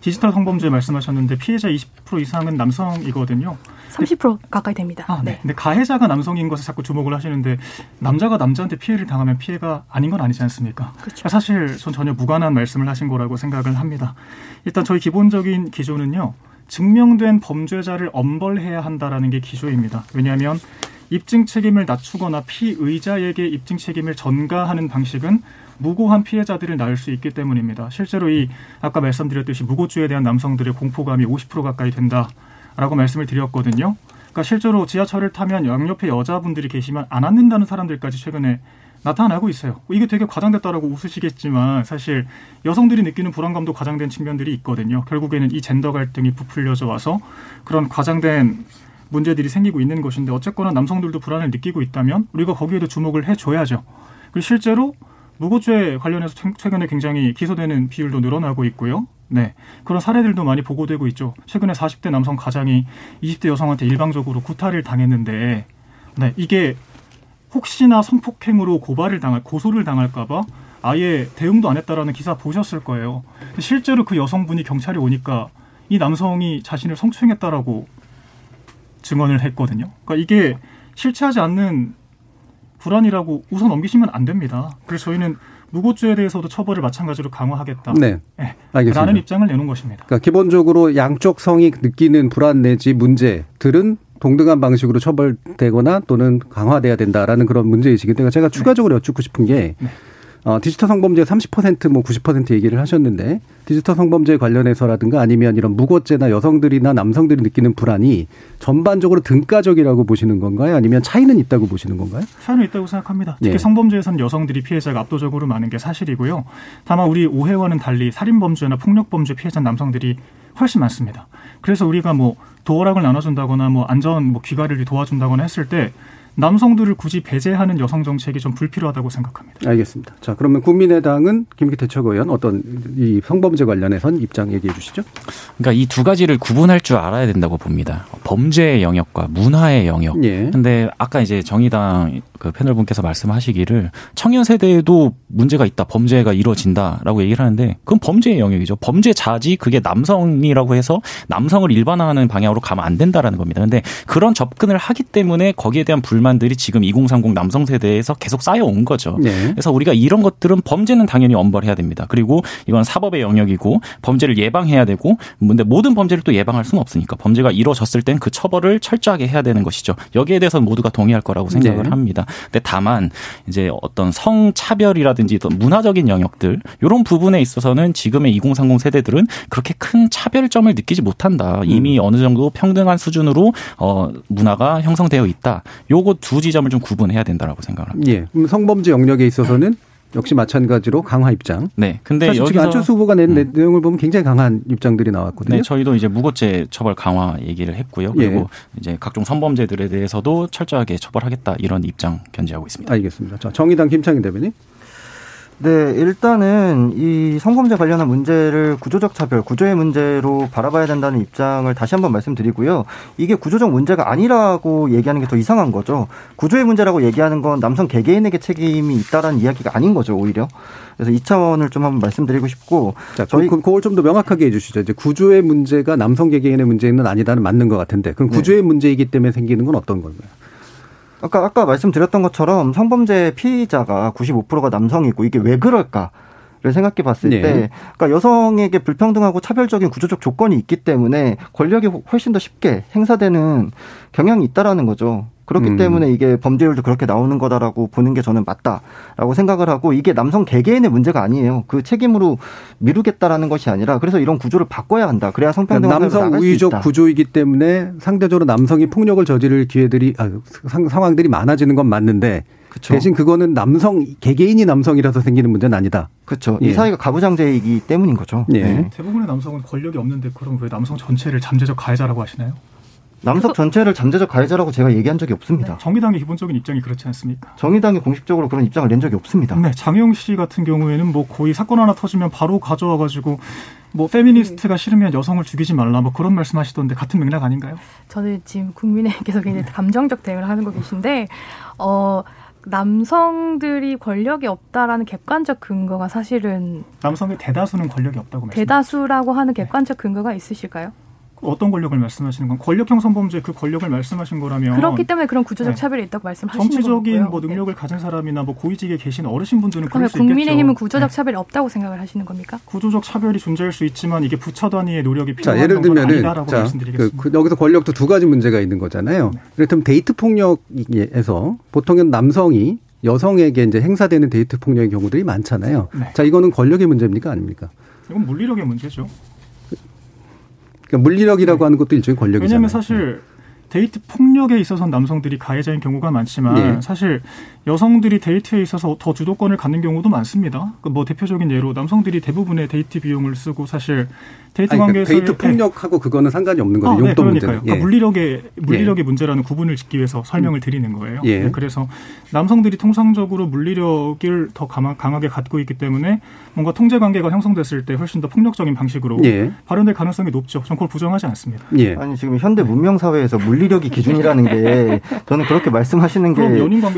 디지털 성범죄 말씀하셨는데 피해자 20% 이상은 남성이거든요. 30% 가까이 됩니다. 아, 네. 네. 근데 가해자가 남성인 것에 자꾸 주목을 하시는데 남자가 남자한테 피해를 당하면 피해가 아닌 건 아니지 않습니까? 그렇죠. 사실 전 전혀 무관한 말씀을 하신 거라고 생각을 합니다. 일단 저희 기본적인 기조는요. 증명된 범죄자를 엄벌해야 한다라는 게 기조입니다. 왜냐하면 입증 책임을 낮추거나 피의자에게 입증 책임을 전가하는 방식은 무고한 피해자들을 낳을 수 있기 때문입니다. 실제로 이 아까 말씀드렸듯이 무고죄에 대한 남성들의 공포감이 50% 가까이 된다 라고 말씀을 드렸거든요. 그러니까 실제로 지하철을 타면 양옆에 여자분들이 계시면 안 앉는다는 사람들까지 최근에 나타나고 있어요. 이게 되게 과장됐다라고 웃으시겠지만 사실 여성들이 느끼는 불안감도 과장된 측면들이 있거든요. 결국에는 이 젠더 갈등이 부풀려져 와서 그런 과장된 문제들이 생기고 있는 것인데 어쨌거나 남성들도 불안을 느끼고 있다면 우리가 거기에도 주목을 해줘야죠. 그리고 실제로 무고죄 관련해서 최근에 굉장히 기소되는 비율도 늘어나고 있고요. 네. 그런 사례들도 많이 보고되고 있죠. 최근에 40대 남성 가장이 20대 여성한테 일방적으로 구타를 당했는데, 네. 이게 혹시나 성폭행으로 고발을 당할 고소를 당할까봐 아예 대응도 안 했다라는 기사 보셨을 거예요. 실제로 그 여성분이 경찰에 오니까 이 남성이 자신을 성추행했다라고 증언을 했거든요. 그러니까 이게 실체하지 않는 불안이라고 우선 넘기시면 안 됩니다. 그래서 저희는 무고죄에 대해서도 처벌을 마찬가지로 강화하겠다. 네. 네. 알겠습니다. 라는 입장을 내놓은 것입니다. 그러니까 기본적으로 양쪽 성이 느끼는 불안 내지 문제들은 동등한 방식으로 처벌되거나 또는 강화돼야 된다라는 그런 문제의식인데 제가 추가적으로 여쭙고 싶은 게 네. 어, 디지털 성범죄 30%뭐 90% 얘기를 하셨는데 디지털 성범죄 관련해서라든가 아니면 이런 무고죄나 여성들이나 남성들이 느끼는 불안이 전반적으로 등가적이라고 보시는 건가요? 아니면 차이는 있다고 보시는 건가요? 차이는 있다고 생각합니다. 특히 네. 성범죄에서는 여성들이 피해자가 압도적으로 많은 게 사실이고요. 다만 우리 오해와는 달리 살인범죄나 폭력범죄 피해자 남성들이 훨씬 많습니다. 그래서 우리가 뭐 도어락을 나눠준다거나 뭐 안전 뭐 귀가를 도와준다거나 했을 때 남성들을 굳이 배제하는 여성 정책이 좀 불필요하다고 생각합니다. 알겠습니다. 자, 그러면 국민의당은 김기태 최고위원 어떤 이 성범죄 관련해선 입장 얘기해 주시죠. 그러니까 이 두 가지를 구분할 줄 알아야 된다고 봅니다. 범죄의 영역과 문화의 영역. 예. 근데 아까 이제 정의당 그 패널 분께서 말씀하시기를 청년 세대에도 문제가 있다, 범죄가 이루어진다라고 얘기를 하는데 그건 범죄의 영역이죠. 범죄 자지 그게 남성이라고 해서 남성을 일반화하는 방향으로 가면 안 된다라는 겁니다. 근데 그런 접근을 하기 때문에 거기에 대한 불만 들이 지금 2030 남성 세대에서 계속 쌓여온 거죠. 네. 그래서 우리가 이런 것들은 범죄는 당연히 엄벌해야 됩니다. 그리고 이건 사법의 영역이고 범죄를 예방해야 되고 근데 모든 범죄를 또 예방할 수는 없으니까 범죄가 이루어졌을 땐 그 처벌을 철저하게 해야 되는 것이죠. 여기에 대해서는 모두가 동의할 거라고 생각을 네. 합니다. 근데 다만 이제 어떤 성차별이라든지 또 문화적인 영역들 이런 부분에 있어서는 지금의 2030 세대들은 그렇게 큰 차별점을 느끼지 못한다. 이미 어느 정도 평등한 수준으로 어 문화가 형성되어 있다. 요거 두 지점을 좀 구분해야 된다라고 생각을 합니다. 예. 그럼 성범죄 영역에 있어서는 역시 마찬가지로 강화 입장. 네. 근데 사실 지금 안철수 후보가 낸 내용을 보면 굉장히 강한 입장들이 나왔거든요. 네, 저희도 이제 무고죄 처벌 강화 얘기를 했고요. 그리고 예. 이제 각종 성범죄들에 대해서도 철저하게 처벌하겠다 이런 입장 견지하고 있습니다. 알겠습니다. 자, 정의당 김창인 대변인. 네, 일단은 이 성범죄 관련한 문제를 구조적 차별, 구조의 문제로 바라봐야 된다는 입장을 다시 한번 말씀드리고요. 이게 구조적 문제가 아니라고 얘기하는 게 더 이상한 거죠. 구조의 문제라고 얘기하는 건 남성 개개인에게 책임이 있다라는 이야기가 아닌 거죠, 오히려. 그래서 이 차원을 좀 한번 말씀드리고 싶고. 자, 저희 그, 그걸 좀 더 명확하게 해주시죠. 이제 구조의 문제가 남성 개개인의 문제는 아니다는 맞는 것 같은데, 그럼 네. 구조의 문제이기 때문에 생기는 건 어떤 건가요? 아까 아까 말씀드렸던 것처럼 성범죄 피의자가 95%가 남성이고 이게 왜 그럴까? 를 생각해 봤을 네. 때, 그러니까 여성에게 불평등하고 차별적인 구조적 조건이 있기 때문에 권력이 훨씬 더 쉽게 행사되는 경향이 있다라는 거죠. 그렇기 음. 때문에 이게 범죄율도 그렇게 나오는 거다라고 보는 게 저는 맞다라고 생각을 하고 이게 남성 개개인의 문제가 아니에요. 그 책임으로 미루겠다라는 것이 아니라 그래서 이런 구조를 바꿔야 한다. 그래야 성평등 그러니까 남성 우위적. 구조이기 때문에 상대적으로 남성이 폭력을 저지를 기회들이 아, 상, 상황들이 많아지는 건 맞는데 대신 그거는 남성 개개인이 남성이라서 생기는 문제는 아니다. 그렇죠. 예. 이 사회가 가부장제이기 때문인 거죠. 예. 네. 대부분의 남성은 권력이 없는데 그럼 왜 남성 전체를 잠재적 가해자라고 하시나요? 남성 전체를 잠재적 가해자라고 제가 얘기한 적이 없습니다. 정의당의 기본적인 입장이 그렇지 않습니까? 정의당이 공식적으로 그런 입장을 낸 적이 없습니다. 네, 장영 씨 같은 경우에는 뭐 거의 사건 하나 터지면 바로 가져와 가지고 뭐 페미니스트가 싫으면 여성을 죽이지 말라 뭐 그런 말씀하시던데 같은 맥락 아닌가요? 저는 지금 국민의힘께서 굉장히 감정적 대응을 하는 거 계신데 어 남성들이 권력이 없다라는 객관적 근거가 사실은 남성의 대다수는 권력이 없다고 말씀. 대다수라고 하는 객관적 근거가 있으실까요? 어떤 권력을 말씀하시는 건 권력형 성범죄 그 권력을 말씀하신 거라면 그렇기 때문에 그런 구조적 네. 차별이 있다고 말씀하시는 정치적인 거고요. 뭐 능력을 가진 사람이나 뭐 고위직에 계신 어르신분들은 그럴 수 있겠죠. 국민의힘은 구조적 네. 차별이 없다고 생각을 하시는 겁니까? 구조적 차별이 존재할 수 있지만 이게 부처 단위의 노력이 자, 필요한 예를 정도는 들면은 아니다라고 자, 그, 말씀드리겠습니다. 그 여기서 권력도 두 가지 문제가 있는 거잖아요. 이를테면 데이트 폭력에서 보통은 남성이 여성에게 이제 행사되는 데이트 폭력의 경우들이 많잖아요. 네. 자, 이거는 권력의 문제입니까 아닙니까? 이건 물리력의 문제죠. 그러니까 물리력이라고 하는 것도 일종의 권력이잖아요. 왜냐하면 사실 데이트 폭력에 있어서 남성들이 가해자인 경우가 많지만 예. 사실 여성들이 데이트에 있어서 더 주도권을 갖는 경우도 많습니다. 그뭐 대표적인 예로 남성들이 대부분의 데이트 비용을 쓰고 사실 데이트 아니, 그러니까 관계에서 데이트 폭력하고 그거는 상관이 없는 거죠. 아, 네, 용돈 그러니까요. 문제는. 그러니까 예. 물리력의 물리력의 문제라는 구분을 짓기 위해서 설명을 드리는 거예요. 예. 네, 그래서 남성들이 통상적으로 물리력을 더 강하, 강하게 갖고 있기 때문에 뭔가 통제 관계가 형성됐을 때 훨씬 더 폭력적인 방식으로 예. 발현될 가능성이 높죠. 전 그걸 부정하지 않습니다. 아니 지금 현대 문명 사회에서 물리력이 기준이라는 게 저는 그렇게 말씀하시는 게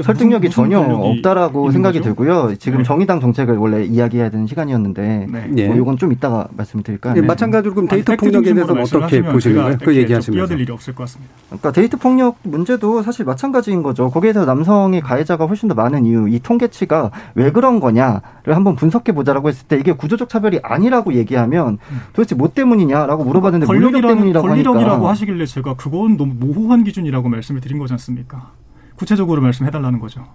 설득력이 무슨- 무슨 전혀 없다라고 생각이 거죠? 들고요. 지금 네. 정의당 정책을 원래 이야기해야 되는 시간이었는데 예. 뭐 이건 좀 이따가 말씀드릴까요? 예, 마찬가지로 그럼 데이트 폭력에 대해서는 어떻게 말씀하시면 보시는 제가 거예요? 그 이렇게 얘기하시면서. 끼어들 일이 없을 것 같습니다. 그러니까 데이트 폭력 문제도 사실 마찬가지인 거죠. 거기에서 남성의 가해자가 훨씬 더 많은 이유, 이 통계치가 왜 그런 거냐를 한번 분석해 보자라고 했을 때 이게 구조적 차별이 아니라고 얘기하면 도대체 뭐 때문이냐라고 물어봤는데 권력이라는 때문이라고 하니까 하시길래 제가 그건 너무 모호한 기준이라고 말씀을 드린 거지 않습니까? 구체적으로 말씀해 달라는 거죠.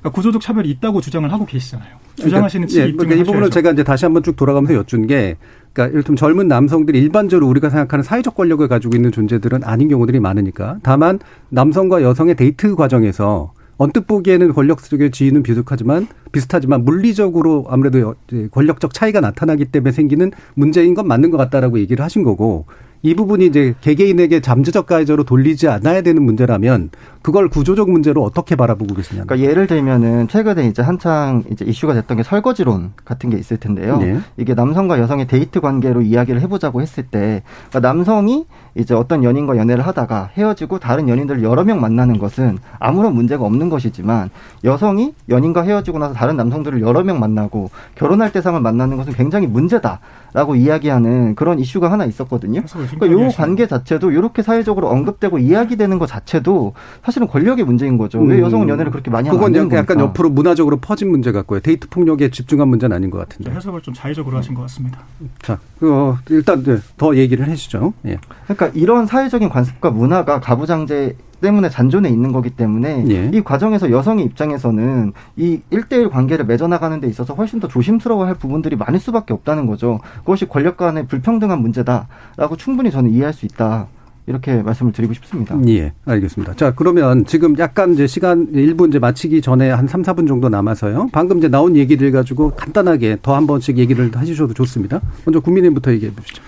그러니까 구조적 차별이 있다고 주장을 하고 계시잖아요. 주장하시는 측이 예, 그러니까 이 부분을. 제가 이제 다시 한번 쭉 돌아가면서 여쭌 게, 그러니까 이를테면 젊은 남성들이 일반적으로 우리가 생각하는 사회적 권력을 가지고 있는 존재들은 아닌 경우들이 많으니까. 다만 남성과 여성의 데이트 과정에서 언뜻 보기에는 권력 속의 지위는 비슷하지만 비슷하지만 물리적으로 아무래도 권력적 차이가 나타나기 때문에 생기는 문제인 건 맞는 것 같다라고 얘기를 하신 거고 이 부분이 이제 개개인에게 잠재적 가해자로 돌리지 않아야 되는 문제라면 그걸 구조적 문제로 어떻게 바라보고 계시냐. 그러니까 예를 들면은 최근에 이제 한창 이제 이슈가 됐던 게 설거지론 같은 게 있을 텐데요. 네. 이게 남성과 여성의 데이트 관계로 이야기를 해보자고 했을 때 그러니까 남성이 이제 어떤 연인과 연애를 하다가 헤어지고 다른 연인들을 여러 명 만나는 것은 아무런 문제가 없는 것이지만 여성이 연인과 헤어지고 나서 다른 남성들을 여러 명 만나고 결혼할 대상을 만나는 것은 굉장히 문제다라고 이야기하는 그런 이슈가 하나 있었거든요. 그러니까 요 관계 자체도 이렇게 사회적으로 언급되고 이야기되는 것 자체도 사실은 권력의 문제인 거죠. 왜 음. 여성은 연애를 그렇게 많이 하면 안 그건 약간 겁니까? 옆으로 문화적으로 퍼진 문제 같고요. 데이트 폭력에 집중한 문제는 아닌 것 같은데. 해석을 좀 자의적으로 하신 것 같습니다. 자, 그, 어, 일단 네, 더 얘기를 해주죠. 예. 그러니까 이런 사회적인 관습과 문화가 가부장제 때문에 잔존해 있는 거기 때문에 예. 이 과정에서 여성의 입장에서는 이일대일 관계를 맺어나가는 데 있어서 훨씬 더 조심스러워 할 부분들이 많을 수밖에 없다는 거죠. 그것이 권력 간의 불평등한 문제다라고 충분히 저는 이해할 수 있다. 이렇게 말씀을 드리고 싶습니다. 예, 알겠습니다. 자, 그러면 지금 약간 이제 시간 일부 이제 마치기 전에 한 3, 4분 정도 남아서요. 방금 이제 나온 얘기들 가지고 간단하게 더 한 번씩 얘기를 해주셔도 좋습니다. 먼저 국민의힘부터 얘기해 보시죠.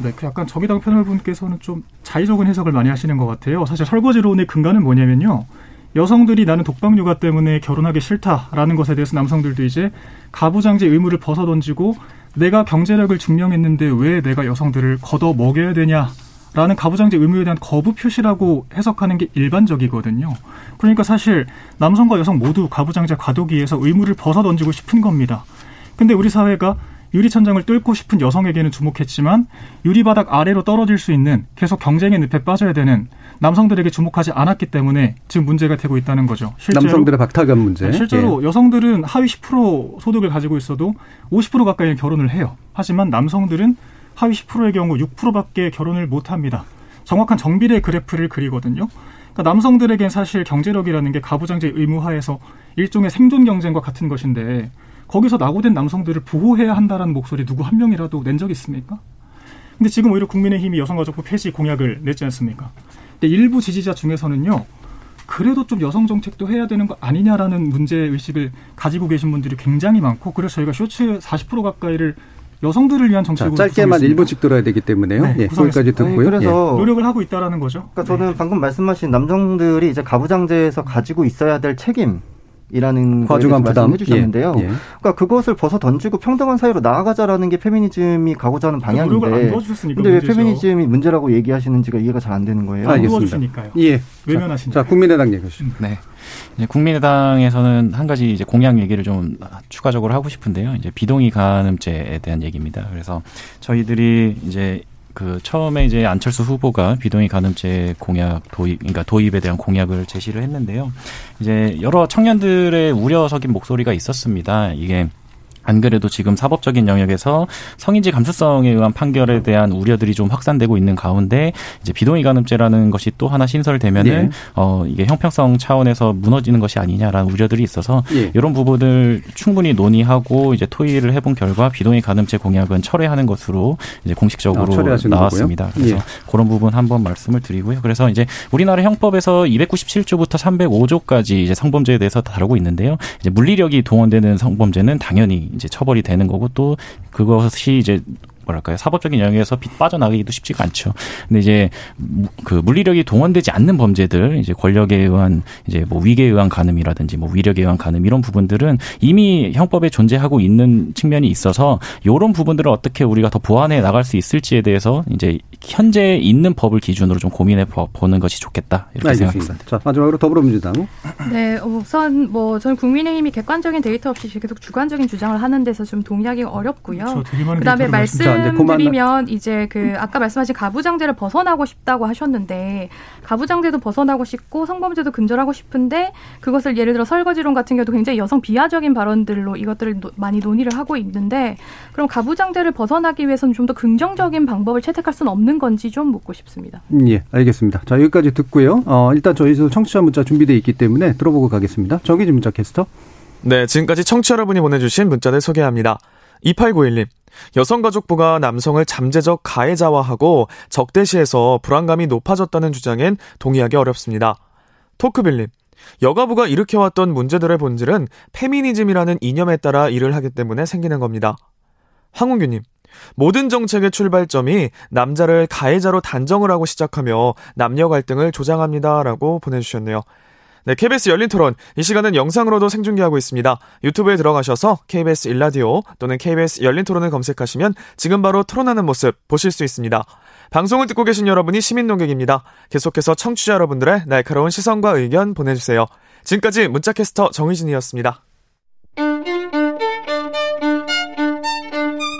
네, 그 약간 정의당 패널 분께서는 좀 자의적인 해석을 많이 하시는 것 같아요. 사실 설거지론의 근간은 뭐냐면요. 여성들이 나는 독방 육아 때문에 결혼하기 싫다라는 것에 대해서 남성들도 이제 가부장제 의무를 벗어던지고 내가 경제력을 증명했는데 왜 내가 여성들을 걷어 먹여야 되냐 라는 가부장제 의무에 대한 거부 표시라고 해석하는 게 일반적이거든요. 그러니까 사실 남성과 여성 모두 가부장제 과도기에서 의무를 벗어던지고 싶은 겁니다. 근데 우리 사회가 유리천장을 뚫고 싶은 여성에게는 주목했지만 유리바닥 아래로 떨어질 수 있는 계속 경쟁의 늪에 빠져야 되는 남성들에게 주목하지 않았기 때문에 지금 문제가 되고 있다는 거죠. 남성들의 박탈감 문제. 네, 실제로 여성들은 하위 10% 소득을 가지고 있어도 50% 가까이 결혼을 해요. 하지만 남성들은 하위 10%의 경우 6%밖에 결혼을 못 합니다. 정확한 정비례 그래프를 그리거든요. 그러니까 남성들에겐 사실 경제력이라는 게 가부장제 의무화에서 일종의 생존 경쟁과 같은 것인데 거기서 낙오된 남성들을 보호해야 한다라는 목소리 누구 한 명이라도 낸적 있습니까? 근데 지금 오히려 국민의힘이 여성가족부 폐지 공약을 냈지 않습니까? 근데 일부 지지자 중에서는요. 그래도 좀 여성 정책도 해야 되는 거 아니냐라는 문제 의식을 가지고 계신 분들이 굉장히 많고 그래서 저희가 쇼츠 40% 가까이를 여성들을 위한 자, 정책으로 짧게만 구성했습니다. 1분씩 들어야 되기 때문에요. 네, 예, 거기까지. 듣고요. 아니, 그래서 예. 노력을 하고 있다라는 거죠. 그러니까 저는 방금 말씀하신 남성들이 이제 가부장제에서 가지고 있어야 될 책임. 이라는 과중한 부담. 말씀해 주셨는데요. 예, 예. 그러니까 그것을 벗어 던지고 평등한 사회로 나아가자라는 게 페미니즘이 가고자 하는 안 방향인데 근데 왜. 페미니즘이 문제라고 얘기하시는지가 이해가 잘 안 되는 거예요. 알겠습니다. 예. 외면하신 자, 자, 국민의당 얘기하시죠. 네. 이제 국민의당에서는 한 가지 이제 공약 얘기를 좀 추가적으로 하고 싶은데요. 이제 비동의 간음죄에 대한 얘기입니다. 그래서 저희들이 이제 그 처음에 이제 안철수 후보가 비동의 간음죄 공약 도입, 그러니까 도입에 대한 공약을 제시를 했는데요. 이제 여러 청년들의 우려 섞인 목소리가 있었습니다. 이게 안 그래도 지금 사법적인 영역에서 성인지 감수성에 의한 판결에 대한 우려들이 좀 확산되고 있는 가운데 이제 비동의 간음죄라는 것이 또 하나 신설되면은 예. 어 이게 형평성 차원에서 무너지는 것이 아니냐라는 우려들이 있어서 예. 이런 부분을 충분히 논의하고 이제 토의를 해본 결과 비동의 간음죄 공약은 철회하는 것으로 이제 공식적으로 아, 나왔습니다. 거고요? 그래서 예. 그런 부분 한번 말씀을 드리고요. 그래서 이제 우리나라 형법에서 297조부터 305조까지 이제 성범죄에 대해서 다루고 있는데요. 이제 물리력이 동원되는 성범죄는 당연히 이제 처벌이 되는 거고 또 그것이 이제 뭐랄까요 사법적인 영역에서 빗 빠져나가기도 쉽지가 않죠. 근데 이제 무- 그 물리력이 동원되지 않는 범죄들 이제 권력에 의한 이제 뭐 위계에 의한 간음이라든지 뭐 위력에 의한 간음 이런 부분들은 이미 형법에 존재하고 있는 측면이 있어서 이런 부분들을 어떻게 우리가 더 보완해 나갈 수 있을지에 대해서 이제 현재 있는 법을 기준으로 좀 고민해 보- 보는 것이 좋겠다 이렇게 알겠습니다. 생각합니다. 자, 마지막으로 더불어민주당. 네, 어, 우선 뭐 저는 국민의힘이 객관적인 데이터 없이 계속 주관적인 주장을 하는 데서 좀 동의하기 어렵고요. 그다음에 말씀드리면 이제 그 아까 말씀하신 가부장제를 벗어나고 싶다고 하셨는데 가부장제도 벗어나고 싶고 성범죄도 근절하고 싶은데 그것을 예를 들어 설거지론 같은 경우도 굉장히 여성 비하적인 발언들로 이것들을 노- 많이 논의를 하고 있는데 그럼 가부장제를 벗어나기 위해서는 좀 더 긍정적인 방법을 채택할 수는 없는 건지 좀 묻고 싶습니다. 음, 예, 알겠습니다. 자, 여기까지 듣고요. 어, 일단 저희도 청취자 문자 준비되어 있기 때문에 들어보고 가겠습니다. 정기진 문자 캐스터. 네, 지금까지 청취자 여러분이 보내주신 문자들 소개합니다. 2891님, 여성가족부가 남성을 잠재적 가해자화하고 적대시해서 불안감이 높아졌다는 주장엔 동의하기 어렵습니다. 토크빌님, 여가부가 일으켜왔던 문제들의 본질은 페미니즘이라는 이념에 따라 일을 하기 때문에 생기는 겁니다. 황운규님, 모든 정책의 출발점이 남자를 가해자로 단정을 하고 시작하며 남녀 갈등을 조장합니다라고 보내주셨네요. 네, KBS 열린 토론. 이 시간은 영상으로도 생중계하고 있습니다. 유튜브에 들어가셔서 KBS 일라디오 또는 KBS 열린 토론을 검색하시면 지금 바로 토론하는 모습 보실 수 있습니다. 방송을 듣고 계신 여러분이 시민 농객입니다. 계속해서 청취자 여러분들의 날카로운 시선과 의견 보내주세요. 지금까지 문자캐스터 정희진이었습니다.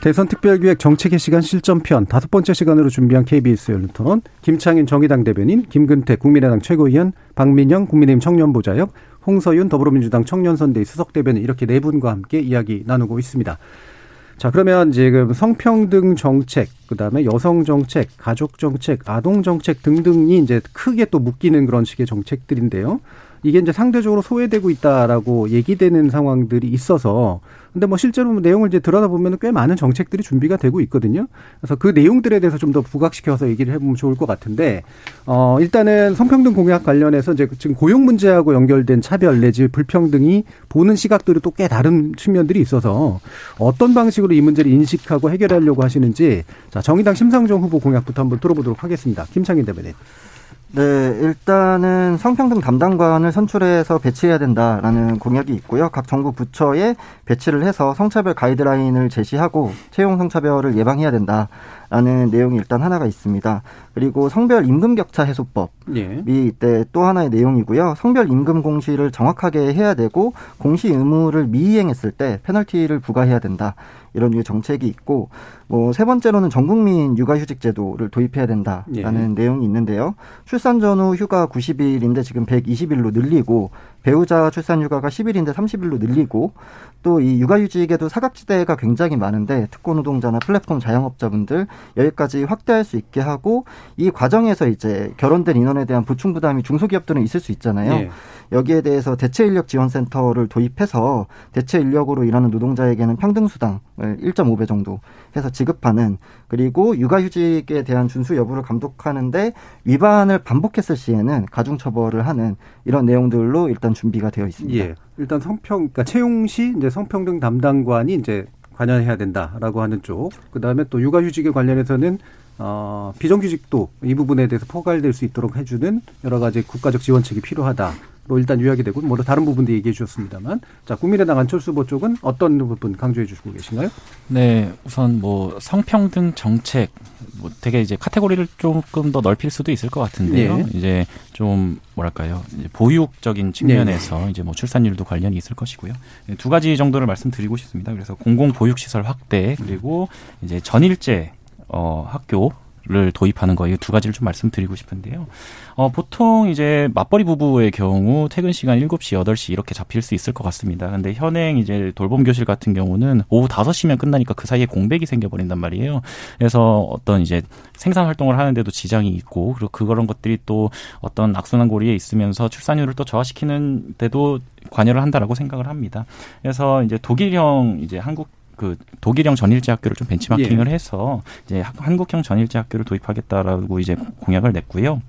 대선 특별기획 정책의 시간 실전편 다섯 번째 시간으로 준비한 KBS 열린 토론 김창인 정의당 대변인 김근태 국민의당 최고위원 박민영 국민의힘 청년부자역 홍서윤 더불어민주당 청년선대위 수석 대변인 이렇게 네 분과 함께 이야기 나누고 있습니다. 자, 그러면 지금 성평등 정책, 그 다음에 여성 정책, 가족 정책, 아동 정책 등등이 이제 크게 또 묶이는 그런 식의 정책들인데요. 이게 이제 상대적으로 소외되고 있다라고 얘기되는 상황들이 있어서 근데 뭐 실제로 내용을 이제 들여다보면 꽤 많은 정책들이 준비가 되고 있거든요. 그래서 그 내용들에 대해서 좀 더 부각시켜서 얘기를 해보면 좋을 것 같은데, 어, 일단은 성평등 공약 관련해서 이제 지금 고용 문제하고 연결된 차별 내지 불평등이 보는 시각들이 또 꽤 다른 측면들이 있어서 어떤 방식으로 이 문제를 인식하고 해결하려고 하시는지, 자, 정의당 심상정 후보 공약부터 한번 들어보도록 하겠습니다. 김창인 대변인. 네, 일단은 성평등 담당관을 선출해서 배치해야 된다라는 공약이 있고요. 각 정부 부처에 배치를 해서 성차별 가이드라인을 제시하고 채용 성차별을 예방해야 된다라는 내용이 일단 하나가 있습니다. 그리고 성별 임금 격차 해소법이 예. 이때 또 하나의 내용이고요. 성별 임금 공시를 정확하게 해야 되고 공시 의무를 미이행했을 때 페널티를 부과해야 된다. 이런 류의 정책이 있고 뭐 세 번째로는 전국민 육아휴직 제도를 도입해야 된다라는 예. 내용이 있는데요. 출산 전후 휴가 90일인데 지금 120일로 늘리고 배우자 출산 휴가가 10일인데 30일로 늘리고 또 이 육아휴직에도 사각지대가 굉장히 많은데 특권 노동자나 플랫폼 자영업자분들 여기까지 확대할 수 있게 하고 이 과정에서 이제 결혼된 인원에 대한 보충 부담이 중소기업들은 있을 수 있잖아요. 네. 여기에 대해서 대체 인력 지원 센터를 도입해서 대체 인력으로 일하는 노동자에게는 평등 수당을 1.5배 정도 해서 지급하는 그리고 육아휴직에 대한 준수 여부를 감독하는데 위반을 반복했을 시에는 가중 처벌을 하는 이런 내용들로 일단 준비가 되어 있습니다. 예. 일단 성평 그러니까 채용 시 이제 성평등 담당관이 이제 관여해야 된다라고 하는 쪽. 그다음에 또 육아휴직에 관련해서는 어, 비정규직도 이 부분에 대해서 포괄될 수 있도록 해주는 여러 가지 국가적 지원책이 필요하다. 로 일단 요약이 되고 뭐 다른 부분도 얘기해 주셨습니다만 자 국민의당 안철수 후보 쪽은 어떤 부분 강조해 주시고 계신가요? 네 우선 뭐 성평등 정책 뭐 되게 이제 카테고리를 조금 더 넓힐 수도 있을 것 같은데요. 네. 이제 좀 뭐랄까요 보육적인 측면에서 네. 이제 뭐 출산율도 관련이 있을 것이고요. 두 가지 정도를 말씀드리고 싶습니다. 그래서 공공 보육 시설 확대 그리고 이제 전일제 어, 학교 를 도입하는 거, 이 두 가지를 좀 말씀드리고 싶은데요. 어, 보통 이제 맞벌이 부부의 경우 퇴근 시간 7시, 8시 이렇게 잡힐 수 있을 것 같습니다. 근데 현행 이제 돌봄 교실 같은 경우는 오후 5시면 끝나니까 그 사이에 공백이 생겨 버린단 말이에요. 그래서 어떤 이제 생산 활동을 하는데도 지장이 있고, 그리고 그런 것들이 또 어떤 악순환 고리에 있으면서 출산율을 또 저하시키는 데도 관여를 한다라고 생각을 합니다. 그래서 이제 독일형 이제 한국 그 독일형 전일제 학교를 좀 벤치마킹을 예. 해서 이제 한국형 전일제 학교를 도입하겠다라고 이제 공약을 냈고요.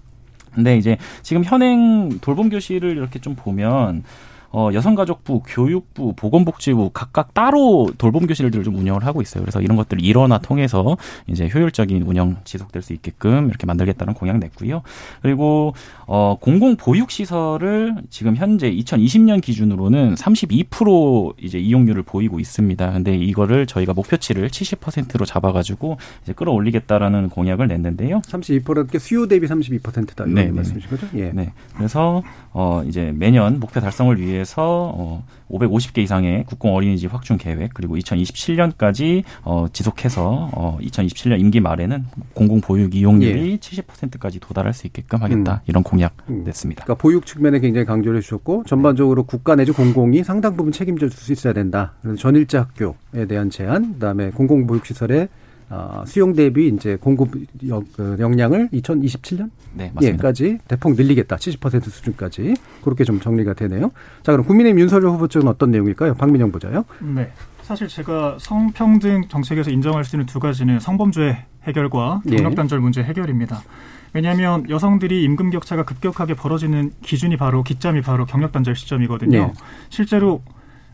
근데 이제 지금 현행 돌봄 교실을 이렇게 좀 보면 어, 여성가족부, 교육부, 보건복지부 각각 따로 돌봄 교실들을 좀 운영을 하고 있어요. 그래서 이런 것들을 일원화 통해서 이제 효율적인 운영 지속될 수 있게끔 이렇게 만들겠다는 공약 냈고요. 그리고 어, 공공 보육 시설을 지금 현재 2020년 기준으로는 32% 이제 이용률을 보이고 있습니다. 근데 이거를 저희가 목표치를 70%로 잡아가지고 이제 끌어올리겠다라는 공약을 냈는데요. 32%게 수요 대비 32%다 이런 네, 네, 네, 말씀이신 거죠? 예. 네. 그래서 어 이제 매년 목표 달성을 위해 위해서 어 550개 이상의 국공 어린이집 확충 계획 그리고 2027년까지 어 지속해서 어 2027년 임기 말에는 공공 보육 이용률이 예. 70%까지 도달할 수 있게끔 하겠다. 음. 이런 공약 음. 냈습니다. 그러니까 보육 측면에 굉장히 강조를 해 주셨고 전반적으로 국가 내지 공공이 상당 부분 책임질 수 있어야 된다. 전일제 학교에 대한 제한, 그다음에 공공 보육 시설의 어, 수용 대비 이제 공급 그 역량을 2027년 네, 맞습니다. 예까지 대폭 늘리겠다. 70% 수준까지 그렇게 좀 정리가 되네요. 자, 그럼 국민의힘 윤석열 후보 쪽은 어떤 내용일까요? 박민영 보자요. 네. 사실 제가 성평등 정책에서 인정할 수 있는 두 가지는 성범죄 해결과 경력단절 예. 문제 해결입니다. 왜냐하면 여성들이 임금 격차가 급격하게 벌어지는 기준이 바로 기점이 바로 경력단절 시점이거든요. 예. 실제로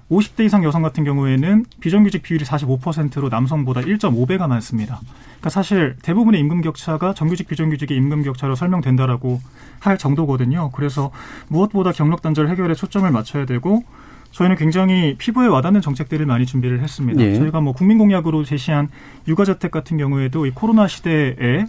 50대 이상 여성 같은 경우에는 비정규직 비율이 45%로 남성보다 1.5배가 많습니다. 그러니까 사실 대부분의 임금 격차가 정규직 비정규직의 임금 격차로 설명된다라고 할 정도거든요. 그래서 무엇보다 경력 단절 해결에 초점을 맞춰야 되고 저희는 굉장히 피부에 와닿는 정책들을 많이 준비를 했습니다. 예. 저희가 뭐 국민 공약으로 제시한 육아저택 같은 경우에도 이 코로나 시대에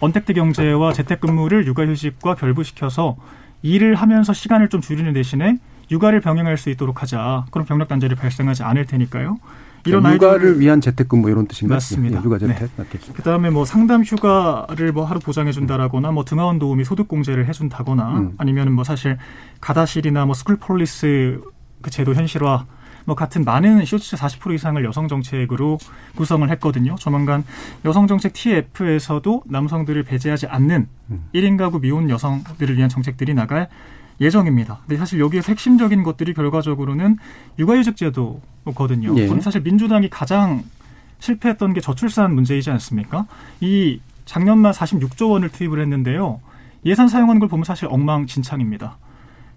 언택트 경제와 재택근무를 육아휴직과 결부시켜서 일을 하면서 시간을 좀 줄이는 대신에 육아를 병행할 수 있도록 하자. 그럼 병력 단절이 발생하지 않을 테니까요. 이런 그러니까 육아를 위한 재택근무 이런 뜻인가요? 맞습니다. 예, 육아 재택 네. 맞겠습니다. 그다음에 뭐 상담 휴가를 뭐 하루 보장해 준다라거나 뭐 등하원 도우미 소득 공제를 해 준다거나 음. 아니면은 뭐 사실 가다실이나 뭐 school police 그 제도 현실화 뭐 같은 많은 쇼츠 40% 이상을 여성 정책으로 구성을 했거든요. 조만간 여성 정책 TF에서도 남성들을 배제하지 않는 음. 1인 가구 미혼 여성들을 위한 정책들이 나갈 예정입니다. 근데 사실 여기에서 핵심적인 것들이 결과적으로는 육아휴직 제도거든요. 예. 사실 민주당이 가장 실패했던 게 저출산 문제이지 않습니까? 이 작년 말 46조 원을 투입을 했는데요. 예산 사용한 걸 보면 사실 엉망진창입니다.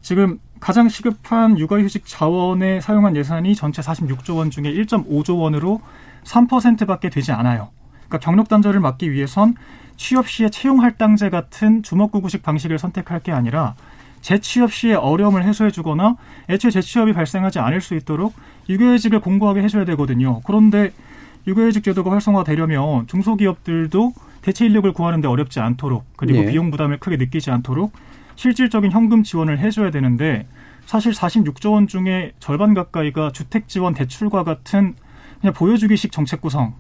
지금 가장 시급한 육아휴직 자원에 사용한 예산이 전체 46조 원 중에 1.5조 원으로 3%밖에 되지 않아요. 그러니까 경력 단절을 막기 위해선 취업 시에 채용 할당제 같은 주먹구구식 방식을 선택할 게 아니라 재취업 시에 어려움을 해소해 주거나 애초에 재취업이 발생하지 않을 수 있도록 육아휴직을 공고하게 해줘야 되거든요. 그런데 육아휴직 제도가 활성화되려면 중소기업들도 대체 인력을 구하는데 어렵지 않도록 그리고 네. 비용 부담을 크게 느끼지 않도록 실질적인 현금 지원을 해줘야 되는데 사실 46조 원 중에 절반 가까이가 주택 지원 대출과 같은 그냥 보여주기식 정책 구성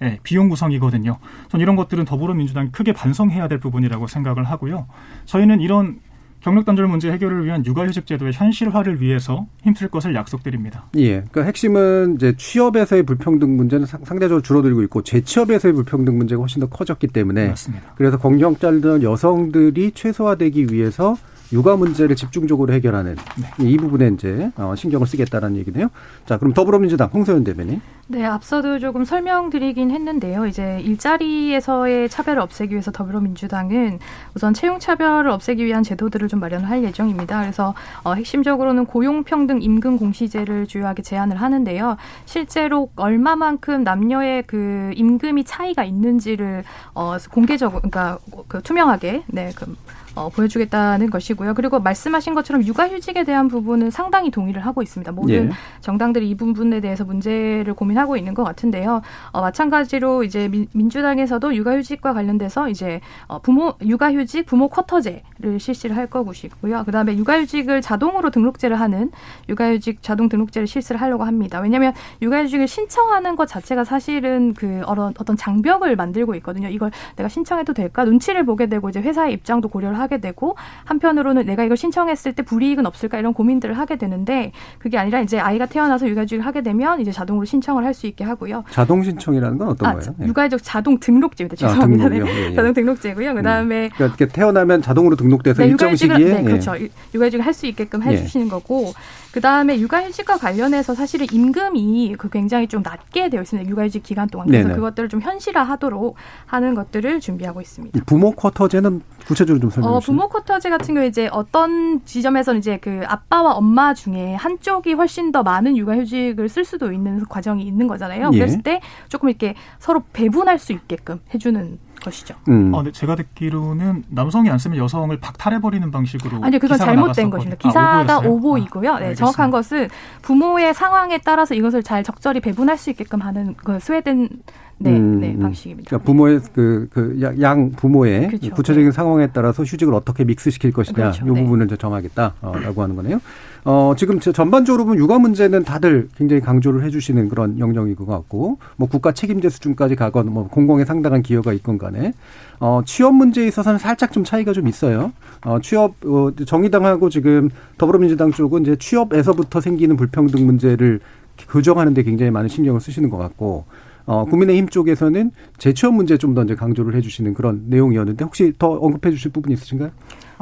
예, 비용 구성이거든요. 전 이런 것들은 더불어민주당이 크게 반성해야 될 부분이라고 생각을 하고요. 저희는 이런 경력 단절 문제 해결을 위한 육아휴직 제도의 현실화를 위해서 힘쓸 것을 약속드립니다. 예. 그러니까 핵심은 이제 취업에서의 불평등 문제는 상대적으로 줄어들고 있고 재취업에서의 불평등 문제가 훨씬 더 커졌기 때문에 맞습니다. 그래서 경력 단절 여성들이 최소화되기 위해서 육아 문제를 집중적으로 해결하는 네. 이 부분에 이제 어, 신경을 쓰겠다라는 얘기네요. 자, 그럼 더불어민주당 홍소연 대변인. 네, 앞서도 조금 설명드리긴 했는데요. 이제 일자리에서의 차별을 없애기 위해서 더불어민주당은 우선 채용 차별을 없애기 위한 제도들을 좀 마련할 예정입니다. 그래서 어, 핵심적으로는 고용평등 임금 공시제를 주요하게 제안을 하는데요. 실제로 얼마만큼 남녀의 그 임금이 차이가 있는지를 어, 공개적으로, 그러니까 그 투명하게, 네, 그 어, 보여주겠다는 것이고요. 그리고 말씀하신 것처럼 육아휴직에 대한 부분은 상당히 동의를 하고 있습니다. 모든 예. 정당들이 이 부분에 대해서 문제를 고민하고 있는 것 같은데요. 어, 마찬가지로 이제 민, 주당에서도 육아휴직과 관련돼서 이제 어, 부모 육아휴직 부모 쿼터제를 실시를 할 것이고요. 그다음에 육아휴직을 자동으로 등록제를 하는 육아휴직 자동 등록제를 실시를 하려고 합니다. 왜냐하면 육아휴직을 신청하는 것 자체가 사실은 그 어떤 장벽을 만들고 있거든요. 이걸 내가 신청해도 될까 눈치를 보게 되고 이제 회사의 입장도 고려를 하게 되고 한편으로는 내가 이걸 신청했을 때 불이익은 없을까 이런 고민들을 하게 되는데 그게 아니라 이제 아이가 태어나서 육아휴직을 하게 되면 이제 자동으로 신청을 할 수 있게 하고요. 자동 신청이라는 건 어떤 아, 거예요? 예. 육아휴직 자동 등록제입니다. 아, 죄송합니다. 아, 네. 예, 예. 자동 등록제고요. 음. 그다음에 음. 그러니까 태어나면 자동으로 등록돼서 네, 일정 시기에 네, 그렇죠. 육아휴직을 할 수 있게끔 예. 해주시는 거고 그 다음에 육아휴직과 관련해서 사실은 임금이 그 굉장히 좀 낮게 되어 있습니다. 육아휴직 기간 동안 그래서 네네. 그것들을 좀 현실화하도록 하는 것들을 준비하고 있습니다. 부모 쿼터제는 구체적으로 좀 설명해 어, 주세요. 부모 쿼터제 같은 경우 이제 어떤 지점에서는 이제 그 아빠와 엄마 중에 한쪽이 훨씬 더 많은 육아휴직을 쓸 수도 있는 과정이 있는 거잖아요. 예. 그랬을 때 조금 이렇게 서로 배분할 수 있게끔 해주는 것이죠. 음. 어, 네, 제가 듣기로는 남성이 안 쓰면 여성을 박탈해버리는 방식으로 아니요, 그건 잘못된 것입니다. 기사가 아, 오보이고요. 네, 정확한 것은 부모의 상황에 따라서 이것을 잘 적절히 배분할 수 있게끔 하는 그 스웨덴 네, 음, 네 음. 방식입니다. 그러니까 부모의 그, 그, 야- 양 부모의 그렇죠. 구체적인 상황에 따라서 휴직을 어떻게 믹스시킬 것이냐, 그렇죠. 이 네. 부분을 이제 정하겠다라고 하는 거네요. 어, 지금 저 전반적으로 보면 육아 문제는 다들 굉장히 강조를 해주시는 그런 영역인 것 같고, 뭐 국가 책임제 수준까지 가건, 뭐 공공에 상당한 기여가 있건 간에, 어, 취업 문제에 있어서는 살짝 좀 차이가 좀 있어요. 어, 취업, 어, 정의당하고 지금 더불어민주당 쪽은 이제 취업에서부터 생기는 불평등 문제를 교정하는 데 굉장히 많은 신경을 쓰시는 것 같고, 어, 국민의힘 쪽에서는 재취업 문제 좀 더 이제 강조를 해주시는 그런 내용이었는데 혹시 더 언급해 주실 부분 있으신가요?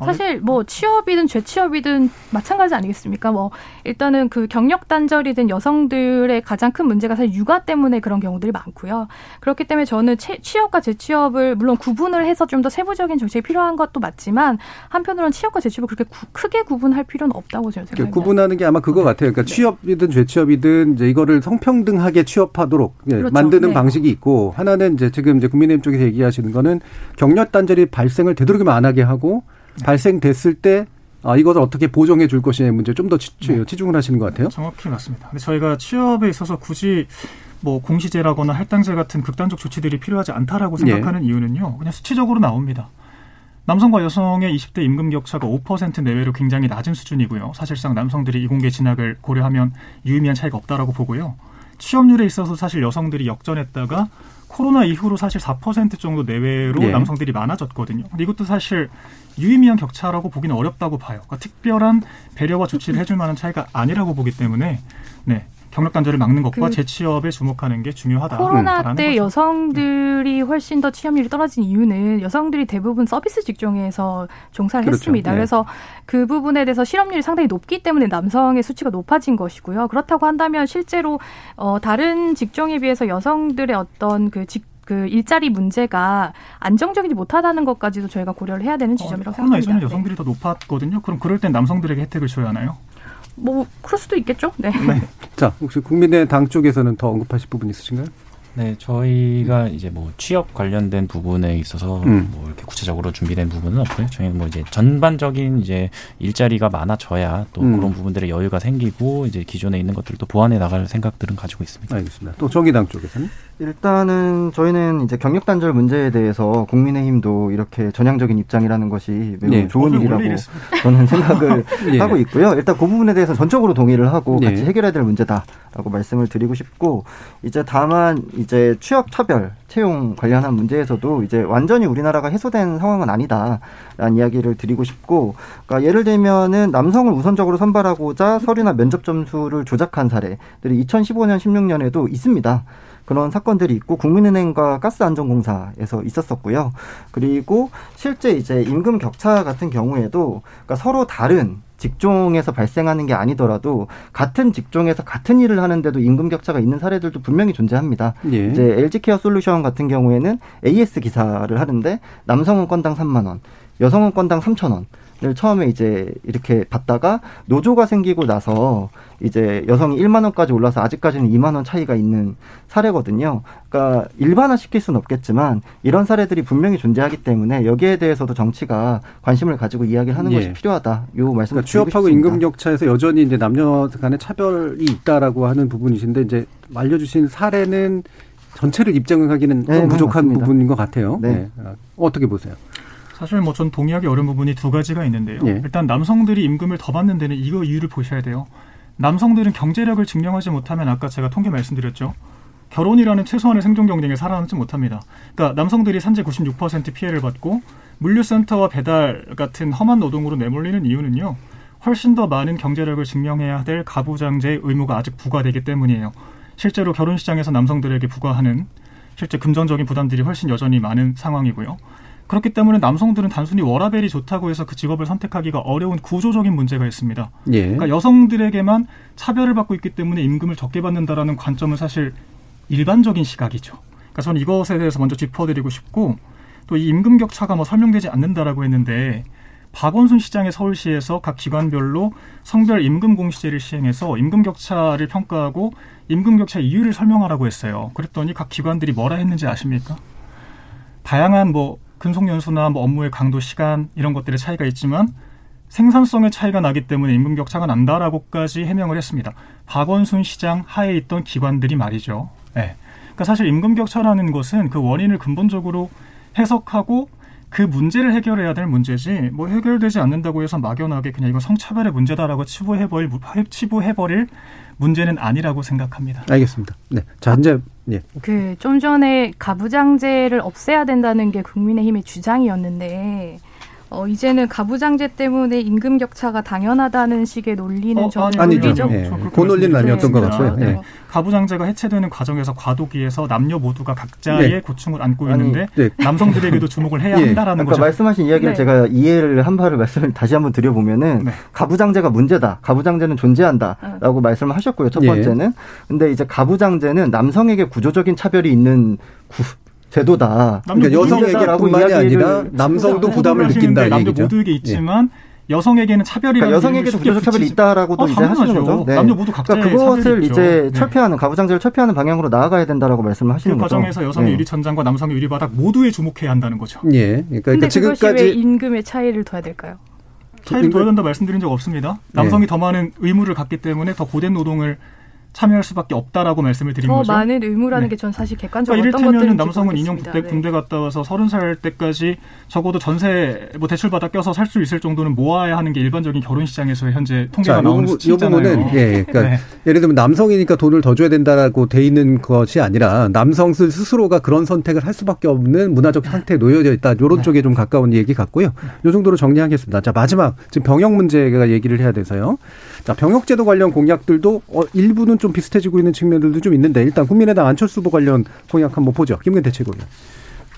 사실 뭐 취업이든 재취업이든 마찬가지 아니겠습니까? 뭐 일단은 그 경력 단절이 된 여성들의 가장 큰 문제가 사실 육아 때문에 그런 경우들이 많고요. 그렇기 때문에 저는 채- 취업과 재취업을 물론 구분을 해서 좀 더 세부적인 정책이 필요한 것도 맞지만 한편으로는 취업과 재취업을 그렇게 구- 크게 구분할 필요는 없다고 저는 그 생각합니다. 구분하는 게 아마 그거 같아요. 그러니까 취업이든 재취업이든 이제 이거를 성평등하게 취업하도록 예, 그렇죠. 만드는 네. 방식이 있고 하나는 이제 지금 이제 국민의힘 쪽에서 얘기하시는 거는 경력 단절이 발생을 되도록이면 안 하게 하고 발생됐을 때 아, 이것을 어떻게 보정해 줄 것이냐의 문제 좀더 치중을 하시는 것 같아요. 정확히 맞습니다. 근데 저희가 취업에 있어서 굳이 뭐 공시제라거나 할당제 같은 극단적 조치들이 필요하지 않다라고 예. 생각하는 이유는요. 그냥 수치적으로 나옵니다. 남성과 여성의 20대 임금 격차가 5% 내외로 굉장히 낮은 수준이고요. 사실상 남성들이 이공계 진학을 고려하면 유의미한 차이가 없다라고 보고요. 취업률에 있어서 사실 여성들이 역전했다가 코로나 이후로 사실 4% 정도 내외로 예. 남성들이 많아졌거든요. 근데 이것도 사실 유의미한 격차라고 보기는 어렵다고 봐요. 그러니까 특별한 배려와 조치를 해줄 만한 차이가 아니라고 보기 때문에 네. 경력 단절을 막는 것과 그 재취업에 주목하는 게 중요하다. 코로나 때 여성들이 훨씬 더 취업률이 떨어진 이유는 여성들이 대부분 서비스 직종에서 종사를 그렇죠. 했습니다. 네. 그래서 그 부분에 대해서 실업률이 상당히 높기 때문에 남성의 수치가 높아진 것이고요. 그렇다고 한다면 실제로 어, 다른 직종에 비해서 여성들의 어떤 그 직, 그 일자리 문제가 안정적이지 못하다는 것까지도 저희가 고려를 해야 되는 지점이라고 코로나 생각합니다. 이전에 여성들이 더 높았거든요. 그럼 그럴 땐 남성들에게 혜택을 줘야 하나요? 뭐 그럴 수도 있겠죠. 네. 자, 혹시 국민의당 쪽에서는 더 언급하실 부분 있으신가요? 네, 저희가 이제 뭐 취업 관련된 부분에 있어서 음. 뭐 이렇게 구체적으로 준비된 부분은 없고요. 저희는 뭐 이제 전반적인 이제 일자리가 많아져야 또 음. 그런 부분들의 여유가 생기고 이제 기존에 있는 것들도 보완해 나갈 생각들은 가지고 있습니다. 알겠습니다. 또 정의당 쪽에서는 일단은 저희는 이제 경력 단절 문제에 대해서 국민의힘도 이렇게 전향적인 입장이라는 것이 매우 네. 좋은 원래 일이라고. 저는 생각을 예. 하고 있고요. 일단 그 부분에 대해서 전적으로 동의를 하고 예. 같이 해결해야 될 문제다라고 말씀을 드리고 싶고 이제 다만 이제 취업 차별 채용 관련한 문제에서도 이제 완전히 우리나라가 해소된 상황은 아니다라는 이야기를 드리고 싶고 그러니까 예를 들면은 남성을 우선적으로 선발하고자 서류나 면접 점수를 조작한 사례들이 2015년 16년에도 있습니다. 그런 사건들이 있고 국민은행과 가스안전공사에서 있었었고요. 그리고 실제 이제 임금 격차 같은 경우에도 그러니까 서로 다른 직종에서 발생하는 게 아니더라도 같은 직종에서 같은 일을 하는데도 임금 격차가 있는 사례들도 분명히 존재합니다. 예. 이제 LG 케어 솔루션 같은 경우에는 AS 기사를 하는데 남성은 건당 3만 원, 여성은 건당 3천 원. 을 처음에 이제 이렇게 받다가 노조가 생기고 나서 이제 여성이 1만 원까지 올라서 아직까지는 2만 원 차이가 있는 사례거든요. 그러니까 일반화 시킬 수는 없겠지만 이런 사례들이 분명히 존재하기 때문에 여기에 대해서도 정치가 관심을 가지고 이야기를 하는 예. 것이 필요하다. 요 말씀을 그러니까 취업하고 임금 격차에서 여전히 이제 남녀 간의 차별이 있다라고 하는 부분이신데 이제 알려주신 사례는 전체를 입증하기는 네, 좀 네, 부족한 맞습니다. 부분인 것 같아요. 네. 네. 어, 어떻게 보세요? 사실 뭐 전 동의하기 어려운 부분이 두 가지가 있는데요. 예. 일단 남성들이 임금을 더 받는 데는 이거 이유를 보셔야 돼요. 남성들은 경제력을 증명하지 못하면 아까 제가 통계 말씀드렸죠. 결혼이라는 최소한의 생존 경쟁에 살아남지 못합니다. 그러니까 남성들이 산재 96% 피해를 받고 물류센터와 배달 같은 험한 노동으로 내몰리는 이유는요. 훨씬 더 많은 경제력을 증명해야 될 가부장제 의무가 아직 부과되기 때문이에요. 실제로 결혼 시장에서 남성들에게 부과하는 실제 금전적인 부담들이 훨씬 여전히 많은 상황이고요. 그렇기 때문에 남성들은 단순히 워라벨이 좋다고 해서 그 직업을 선택하기가 어려운 구조적인 문제가 있습니다. 예. 그러니까 여성들에게만 차별을 받고 있기 때문에 임금을 적게 받는다라는 관점은 사실 일반적인 시각이죠. 그러니까 저는 이것에 대해서 먼저 짚어드리고 싶고 또 이 임금 격차가 뭐 설명되지 않는다라고 했는데 박원순 시장의 서울시에서 각 기관별로 성별 임금 공시제를 시행해서 임금 격차를 평가하고 임금 격차 이유를 설명하라고 했어요. 그랬더니 각 기관들이 뭐라 했는지 아십니까? 다양한 뭐 근속 연수나 뭐 업무의 강도, 시간 이런 것들의 차이가 있지만 생산성의 차이가 나기 때문에 임금 격차가 난다라고까지 해명을 했습니다. 박원순 시장 하에 있던 기관들이 말이죠. 네. 그러니까 사실 임금 격차라는 것은 그 원인을 근본적으로 해석하고 그 문제를 해결해야 될 문제지 뭐 해결되지 않는다고 해서 막연하게 그냥 이건 성차별의 문제다라고 치부해버릴 치부해버릴 문제는 아니라고 생각합니다. 알겠습니다. 네, 자 이제 예. 그 좀 전에 가부장제를 없애야 된다는 게 국민의힘의 주장이었는데 어, 이제는 가부장제 때문에 임금 격차가 당연하다는 식의 논리는 어, 저는 아니, 논리적 예. 그 논리는 아니었던 것 같고요. 네. 예. 가부장제가 해체되는 과정에서 과도기에서 남녀 모두가 각자의 네. 고충을 안고 아니, 있는데 네. 남성들에게도 주목을 해야 예. 한다라는 아까 거죠. 말씀하신 이야기를 네. 제가 이해를 한 바를 말씀을 다시 한번 드려보면은 네. 가부장제가 문제다. 가부장제는 존재한다라고 말씀을 하셨고요. 첫 예. 번째는. 근데 이제 가부장제는 남성에게 구조적인 차별이 있는 구, 제도다. 그러니까 여성에게뿐만이 이야기를 아니라 남성도 부담을 느낀다 얘기죠. 모두에게 있지만 여성에게는 차별이라는 그러니까 여성에게도 구조적 차별이 있다라고도 어, 이제 하시는. 거죠. 네. 남녀 모두 각자의 그러니까 그것을 차별이 있죠. 이제 네. 철폐하는 가부장제를 철폐하는 방향으로 나아가야 된다라고 말씀을 하시는 그 거죠. 과정에서 여성의 네. 유리 천장과 남성의 유리 바닥 모두에 주목해야 한다는 거죠. 예. 그러니까, 그러니까 지금까지 임금의 차이를 둬야 될까요? 차이를 둬야 된다 말씀드린 적 없습니다. 남성이 더 많은 의무를 갖기 때문에 더 고된 노동을 참여할 수밖에 없다라고 말씀을 드린 더 거죠. 많은 의무라는 네. 게전 사실 객관적으로 그러니까 어떤 것들인지 이를테면 남성은 인형 모르겠습니다. 군대, 네. 군대 갔다 와서 서른 살 때까지 적어도 전세 뭐 대출 받아 껴서 살 수 있을 정도는 모아야 하는 게 일반적인 결혼 시장에서의 현재 통계가 자, 나오는 수치잖아요. 예, 예. 그러니까 네. 예를 들면 남성이니까 돈을 더 줘야 된다라고 돼 있는 것이 아니라 남성 스스로가 그런 선택을 할 수밖에 없는 문화적 상태에 놓여져 있다. 요런 네. 쪽에 좀 가까운 얘기 같고요. 요 정도로 정리하겠습니다. 자, 마지막 지금 병역 문제가 얘기를 해야 돼서요. 자, 병역제도 관련 공약들도 어, 일부는 좀 비슷해지고 있는 측면들도 좀 있는데 일단 국민의당 안철수 후보 관련 공약 한번 보죠. 김근태 최고위원.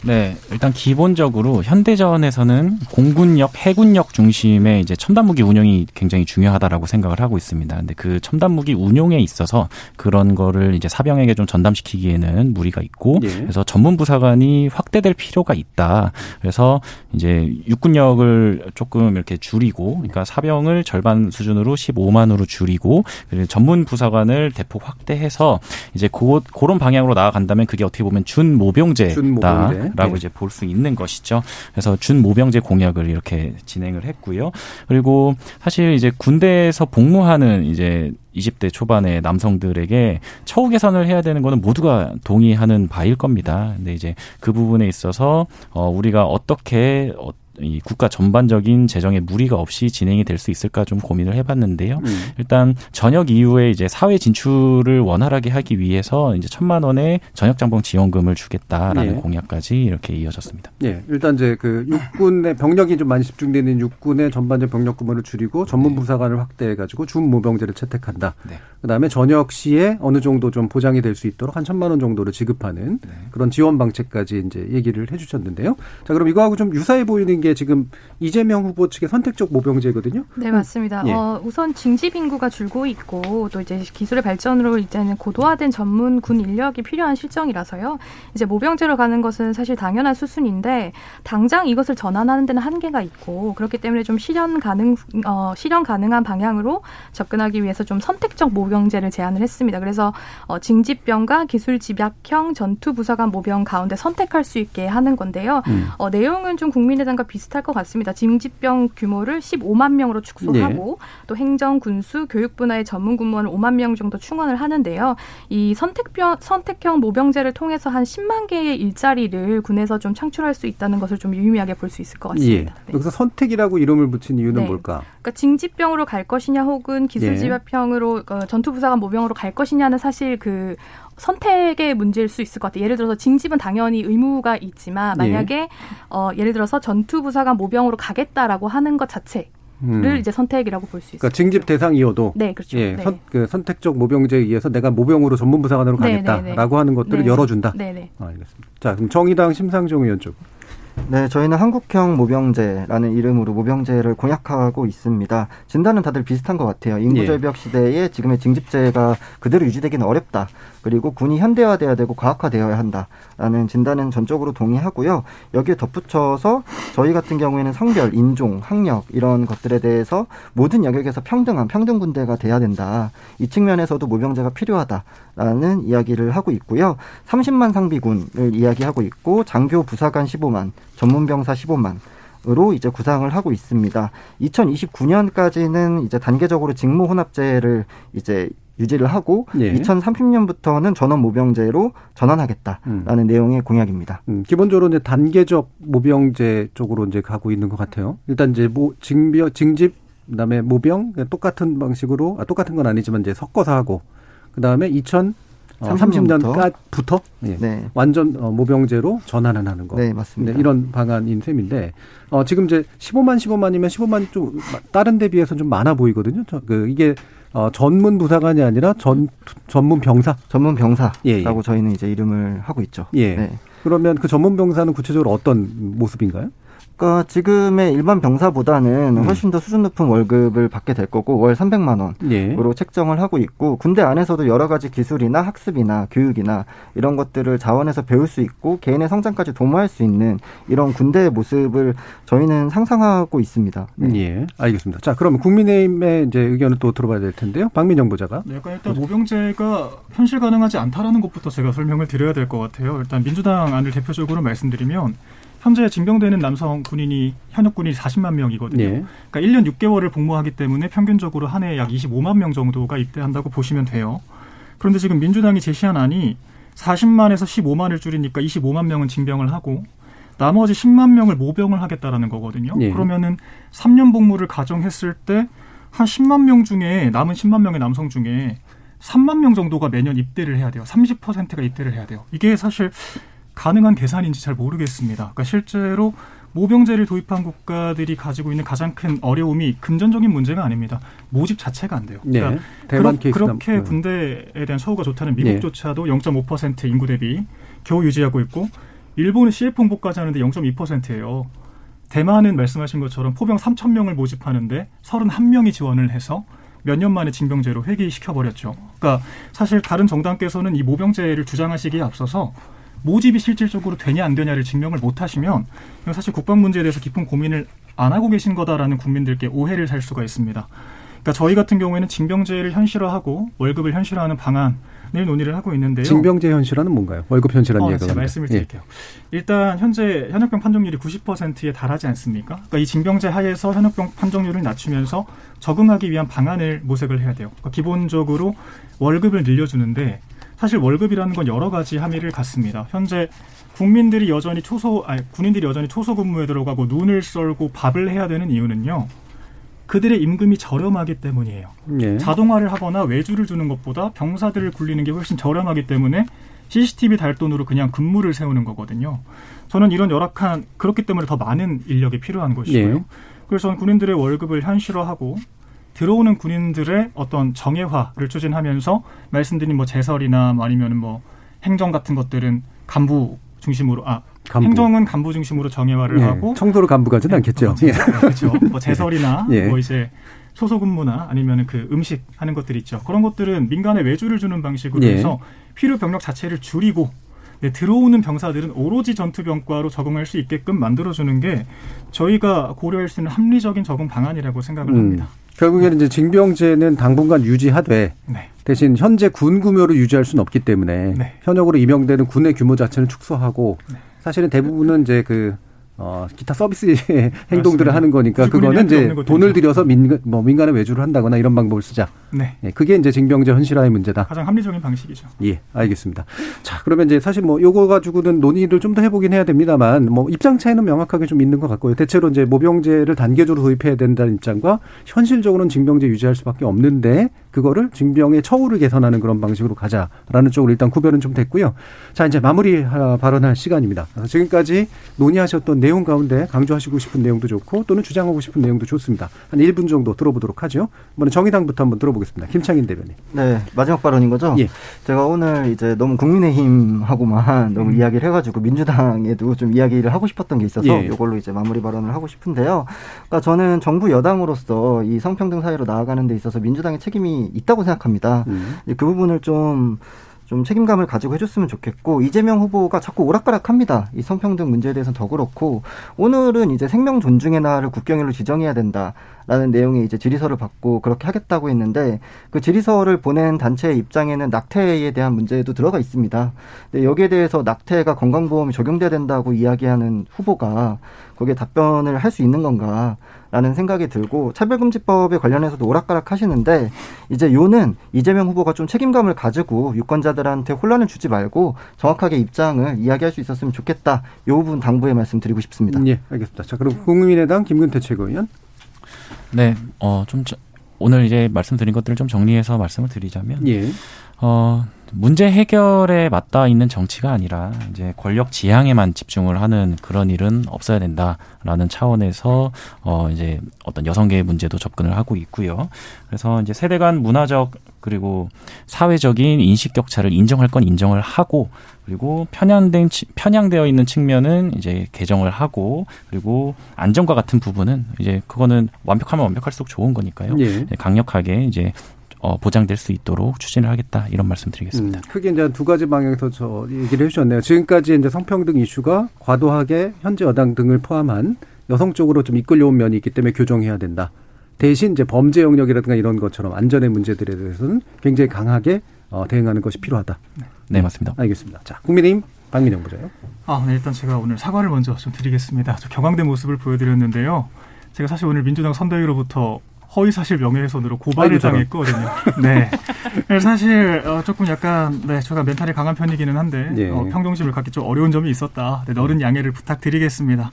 네, 일단 기본적으로 현대전에서는 공군력, 해군력 중심의 이제 첨단 무기 운영이 굉장히 중요하다라고 생각을 하고 있습니다. 근데 그 첨단 무기 운용에 있어서 그런 거를 이제 사병에게 좀 전담시키기에는 무리가 있고 예. 그래서 전문 부사관이 확대될 필요가 있다. 그래서 이제 육군력을 조금 이렇게 줄이고 그러니까 사병을 절반 수준으로 15만으로 줄이고 그리고 전문 부사관을 대폭 확대해서 이제 고, 그런 방향으로 나아간다면 그게 어떻게 보면 준모병제다. 준모병제. 라고 네. 이제 볼 수 있는 것이죠. 그래서 준모병제 공약을 이렇게 진행을 했고요. 그리고 사실 이제 군대에서 복무하는 이제 20대 초반의 남성들에게 처우 개선을 해야 되는 거는 모두가 동의하는 바일 겁니다. 근데 이제 그 부분에 있어서 어 우리가 어떻게 어, 이 국가 전반적인 재정에 무리가 없이 진행이 될 수 있을까 좀 고민을 해봤는데요. 음. 일단 전역 이후에 이제 사회 진출을 원활하게 하기 위해서 이제 천만 원의 전역 장봉 지원금을 주겠다라는 예. 공약까지 이렇게 이어졌습니다. 예, 일단 이제 그 육군의 병력이 좀 많이 집중되는 육군의 전반적 병력 규모를 줄이고 전문 부사관을 확대해가지고 준 모병제를 채택한다. 네. 그다음에 전역 시에 어느 정도 좀 보장이 될 수 있도록 한 천만 원 정도를 지급하는 네. 그런 지원 방책까지 이제 얘기를 해주셨는데요. 자, 그럼 이거하고 좀 유사해 보이는 게 지금 이재명 후보 측의 선택적 모병제거든요. 네, 맞습니다. 예. 어, 우선 징집 인구가 줄고 있고 또 이제 기술의 발전으로 이제는 고도화된 전문 군 인력이 필요한 실정이라서요. 이제 모병제로 가는 것은 사실 당연한 수순인데 당장 이것을 전환하는 데는 한계가 있고 그렇기 때문에 좀 실현 가능 어, 실현 가능한 방향으로 접근하기 위해서 좀 선택적 모병제를 제안을 했습니다. 그래서 어, 징집병과 기술 집약형 전투 부사관 모병 가운데 선택할 수 있게 하는 건데요. 음. 어, 내용은 좀 국민의당과 비슷할 것 같습니다. 징집병 규모를 15만 명으로 축소하고 또 행정, 군수, 교육 분야의 전문 군무원을 5만 명 정도 충원을 하는데요. 이 선택병 선택형 모병제를 통해서 한 10만 개의 일자리를 군에서 좀 창출할 수 있다는 것을 좀 유의미하게 볼 수 있을 것 예. 같습니다. 여기서 선택이라고 이름을 붙인 이유는 네. 뭘까? 그러니까 징집병으로 갈 것이냐 혹은 예. 기술집약형으로 어, 전투부사관 모병으로 갈 것이냐는 사실 그 선택의 문제일 수 있을 것 같아요. 예를 들어서 징집은 당연히 의무가 있지만 예. 만약에 어, 예를 들어서 전투부사관 모병으로 가겠다라고 하는 것 자체 를 음. 이제 선택이라고 볼 수 있습니다. 그러니까 징집 대상이어도 네, 그렇죠. 예, 네. 선, 그 선택적 모병제에 의해서 내가 모병으로 전문 부사관으로 네, 가겠다라고 네, 네. 하는 것들을 네. 열어준다. 네, 네. 아, 알겠습니다. 자, 그럼 정의당 심상정 의원 쪽. 네, 저희는 한국형 모병제라는 이름으로 모병제를 공약하고 있습니다. 진단은 다들 비슷한 것 같아요. 인구절벽 시대에 지금의 징집제가 그대로 유지되기는 어렵다. 그리고 군이 현대화돼야 되고 과학화되어야 한다라는 진단은 전적으로 동의하고요. 여기에 덧붙여서 저희 같은 경우에는 성별, 인종, 학력 이런 것들에 대해서 모든 영역에서 평등한 평등 군대가 돼야 된다. 이 측면에서도 모병제가 필요하다라는 이야기를 하고 있고요. 30만 상비군을 이야기하고 있고 장교 부사관 15만, 전문병사 15만 으로 이제 구상을 하고 있습니다. 2029년까지는 이제 단계적으로 직무 혼합제를 이제 유지를 하고 예. 2030년부터는 전원 모병제로 전환하겠다라는 음. 내용의 공약입니다. 음, 기본적으로 이제 단계적 모병제 쪽으로 이제 가고 있는 것 같아요. 일단 이제 모, 징병, 징집, 그다음에 모병 똑같은 방식으로 아, 똑같은 건 아니지만 이제 섞어서 하고 그다음에 2000 어, 30년까지부터 예. 네. 완전 어, 모병제로 전환을 하는 거. 네, 맞습니다. 네, 이런 방안인 셈인데 어, 지금 이제 15만 15만이면 15만이 좀 다른 데 비해서 좀 많아 보이거든요. 저, 그 이게 어, 전문 부사관이 아니라 전 전문 병사. 전문 병사라고 예, 예. 저희는 이제 이름을 하고 있죠. 예. 네. 그러면 그 전문 병사는 구체적으로 어떤 모습인가요? 그러니까 지금의 일반 병사보다는 음. 훨씬 더 수준 높은 월급을 받게 될 거고 월 300만 원으로 예. 책정을 하고 있고 군대 안에서도 여러 가지 기술이나 학습이나 교육이나 이런 것들을 자원해서 배울 수 있고 개인의 성장까지 도모할 수 있는 이런 군대의 모습을 저희는 상상하고 있습니다. 네. 예, 알겠습니다. 자, 그러면 국민의힘의 이제 의견을 또 들어봐야 될 텐데요. 박민영 부자가. 네, 약간 일단 모병제가 현실 가능하지 않다라는 것부터 제가 설명을 드려야 될 것 같아요. 일단 민주당 안을 대표적으로 말씀드리면 현재 징병되는 남성 군인이 현역 군인이 40만 명이거든요. 예. 그러니까 1년 6개월을 복무하기 때문에 평균적으로 한 해에 약 25만 명 정도가 입대한다고 보시면 돼요. 그런데 지금 민주당이 제시한 안이 40만에서 15만을 줄이니까 25만 명은 징병을 하고 나머지 10만 명을 모병을 하겠다라는 거거든요. 예. 그러면은 3년 복무를 가정했을 때 한 10만 명 중에 남은 10만 명의 남성 중에 3만 명 정도가 매년 입대를 해야 돼요. 30%가 입대를 해야 돼요. 이게 사실 가능한 계산인지 잘 모르겠습니다. 그러니까 실제로 모병제를 도입한 국가들이 가지고 있는 가장 큰 어려움이 금전적인 문제가 아닙니다. 모집 자체가 안 돼요. 네. 그러니까 대만 그렇, 케이스나- 그렇게 네. 군대에 대한 처우가 좋다는 미국조차도 0.5% 인구 대비 겨우 유지하고 있고 일본은 CF 홍보까지 하는데 0.2%예요. 대만은 말씀하신 것처럼 포병 3천 명을 모집하는데 31명이 지원을 해서 몇 년 만에 징병제로 회귀시켜 버렸죠. 그러니까 사실 다른 정당께서는 이 모병제를 주장하시기에 앞서서 모집이 실질적으로 되냐 안 되냐를 증명을 못 하시면 사실 국방 문제에 대해서 깊은 고민을 안 하고 계신 거다라는 국민들께 오해를 살 수가 있습니다. 그러니까 저희 같은 경우에는 징병제를 현실화하고 월급을 현실화하는 방안 을 논의를 하고 있는데요. 징병제 현실화는 뭔가요? 월급 현실화는 어, 이해가 제가. 말씀을 예. 드릴게요. 일단 현재 현역병 판정률이 90%에 달하지 않습니까? 그러니까 이 징병제 하에서 현역병 판정률을 낮추면서 적응하기 위한 방안을 모색을 해야 돼요. 그러니까 기본적으로 월급을 늘려주는데 사실 월급이라는 건 여러 가지 함의를 갖습니다. 현재 국민들이 여전히 초소, 아니, 군인들이 여전히 초소 근무에 들어가고 눈을 썰고 밥을 해야 되는 이유는요. 그들의 임금이 저렴하기 때문이에요. 예. 자동화를 하거나 외주를 주는 것보다 병사들을 굴리는 게 훨씬 저렴하기 때문에 CCTV 달 돈으로 그냥 근무를 세우는 거거든요. 저는 이런 열악한 그렇기 때문에 더 많은 인력이 필요한 것이고요. 예. 그래서 저는 군인들의 월급을 현실화하고 들어오는 군인들의 어떤 정예화를 추진하면서 말씀드린 뭐 제설이나 뭐 아니면 뭐 행정 같은 것들은 간부 중심으로 아 간부. 행정은 간부 중심으로 정예화를 예. 하고 청소를 간부 가지는 않겠죠. 예. 그렇죠. 뭐 제설이나 예. 뭐 이제 소속 근무나 아니면 그 음식 하는 것들 있죠. 그런 것들은 민간에 외주를 주는 방식으로 예. 해서 필요 병력 자체를 줄이고 네, 들어오는 병사들은 오로지 전투병과로 적응할 수 있게끔 만들어주는 게 저희가 고려할 수 있는 합리적인 적응 방안이라고 생각을 음. 합니다. 결국에는 이제 징병제는 당분간 유지하되 네. 대신 현재 군 구묘를 유지할 수는 없기 때문에 네. 현역으로 임용되는 군의 규모 자체는 축소하고 사실은 대부분은 이제 그 어, 기타 서비스 행동들을 맞습니다. 하는 거니까 그거는 이제. 돈을 들여서 민간, 뭐 민간에 외주를 한다거나 이런 방법을 쓰자. 네. 예, 그게 이제 징병제 현실화의 문제다. 가장 합리적인 방식이죠. 예, 알겠습니다. 자, 그러면 이제 사실 뭐 요거 가지고는 논의를 좀 더 해보긴 해야 됩니다만 뭐 입장 차이는 명확하게 좀 있는 것 같고요. 대체로 이제 모병제를 단계적으로 도입해야 된다는 입장과 현실적으로는 징병제 유지할 수밖에 없는데 그거를 징병의 처우를 개선하는 그런 방식으로 가자라는 쪽으로 일단 구별은 좀 됐고요. 자, 이제 마무리 하- 발언할 시간입니다. 지금까지 논의하셨던 내용 가운데 강조하시고 싶은 내용도 좋고 또는 주장하고 싶은 내용도 좋습니다. 한 1분 정도 들어보도록 하죠. 이번에 정의당부터 한번 들어보겠습니다. 김창인 대변인. 네, 마지막 발언인 거죠? 예. 제가 오늘 이제 너무 국민의힘하고만 너무 이야기를 해가지고 민주당에도 좀 이야기를 하고 싶었던 게 있어서 예. 이걸로 이제 마무리 발언을 하고 싶은데요. 그러니까 저는 정부 여당으로서 이 성평등 사회로 나아가는 데 있어서 민주당의 책임이 있다고 생각합니다. 이제 그 부분을 좀 좀 책임감을 가지고 해줬으면 좋겠고 이재명 후보가 자꾸 오락가락합니다. 이 성평등 문제에 대해서는 더 그렇고 오늘은 이제 생명 존중의 날을 국경일로 지정해야 된다. 라는 내용의 이제 질의서를 받고 그렇게 하겠다고 했는데 그 질의서를 보낸 단체의 입장에는 낙태에 대한 문제도 들어가 있습니다. 근데 여기에 대해서 낙태가 건강보험이 적용돼야 된다고 이야기하는 후보가 거기에 답변을 할 수 있는 건가 라는 생각이 들고 차별금지법에 관련해서도 오락가락 하시는데 이제 요는 이재명 후보가 좀 책임감을 가지고 유권자들한테 혼란을 주지 말고 정확하게 입장을 이야기할 수 있었으면 좋겠다. 요 부분 당부의 말씀 드리고 싶습니다. 예, 알겠습니다. 자, 그럼 국민의당 김근태 최고위원. 네, 어, 좀 저, 오늘 이제 말씀드린 것들을 좀 정리해서 말씀을 드리자면, 예. 어, 문제 해결에 맞닿아 있는 정치가 아니라 이제 권력 지향에만 집중을 하는 그런 일은 없어야 된다라는 차원에서 어 이제 어떤 여성계의 문제도 접근을 하고 있고요. 그래서 이제 세대 간 문화적 그리고 사회적인 인식 격차를 인정할 건 인정을 하고 그리고 편향된 편향되어 있는 측면은 이제 개정을 하고 그리고 안전과 같은 부분은 이제 그거는 완벽하면 완벽할수록 좋은 거니까요. 예. 강력하게 이제 어, 보장될 수 있도록 추진을 하겠다 이런 말씀드리겠습니다. 음, 크게 이제 두 가지 방향에서 저 얘기를 해주셨네요. 지금까지 이제 성평등 이슈가 과도하게 현재 여당 등을 포함한 여성 쪽으로 좀 이끌려온 면이 있기 때문에 교정해야 된다. 대신 이제 범죄 영역이라든가 이런 것처럼 안전의 문제들에 대해서는 굉장히 강하게 어, 대응하는 것이 필요하다. 네, 맞습니다. 알겠습니다. 자, 국민의힘 박민영 부자요. 아, 네, 일단 제가 오늘 사과를 먼저 좀 드리겠습니다. 저 격앙된 모습을 보여드렸는데요. 제가 사실 오늘 민주당 선대위로부터 허위사실 명예훼손으로 고발을 당했거든요. 네. 사실 어, 조금 약간 네 제가 멘탈이 강한 편이기는 한데 예. 어, 평정심을 갖기 좀 어려운 점이 있었다. 네, 너른 양해를 부탁드리겠습니다.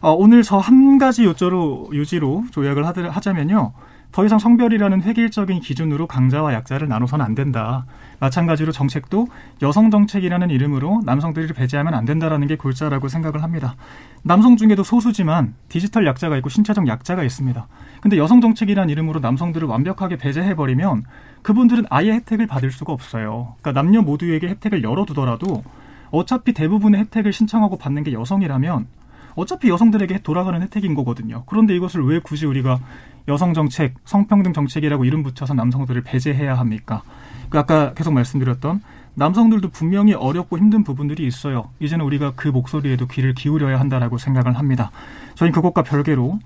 어, 오늘 저 한 가지 요조로 유지로 조약을 하드, 하자면요. 더 이상 성별이라는 획일적인 기준으로 강자와 약자를 나눠서는 안 된다. 마찬가지로 정책도 여성 정책이라는 이름으로 남성들을 배제하면 안 된다라는 게 골자라고 생각을 합니다. 남성 중에도 소수지만 디지털 약자가 있고 신체적 약자가 있습니다. 근데 여성 정책이라는 이름으로 남성들을 완벽하게 배제해 버리면 그분들은 아예 혜택을 받을 수가 없어요. 그러니까 남녀 모두에게 혜택을 열어두더라도 어차피 대부분의 혜택을 신청하고 받는 게 여성이라면 어차피 여성들에게 돌아가는 혜택인 거거든요. 그런데 이것을 왜 굳이 우리가 여성 정책, 성평등 정책이라고 이름 붙여서 남성들을 배제해야 합니까? 그 아까 계속 말씀드렸던 남성들도 분명히 어렵고 힘든 부분들이 있어요. 이제는 우리가 그 목소리에도 귀를 기울여야 한다라고 생각을 합니다. 저희는 그것과 별개로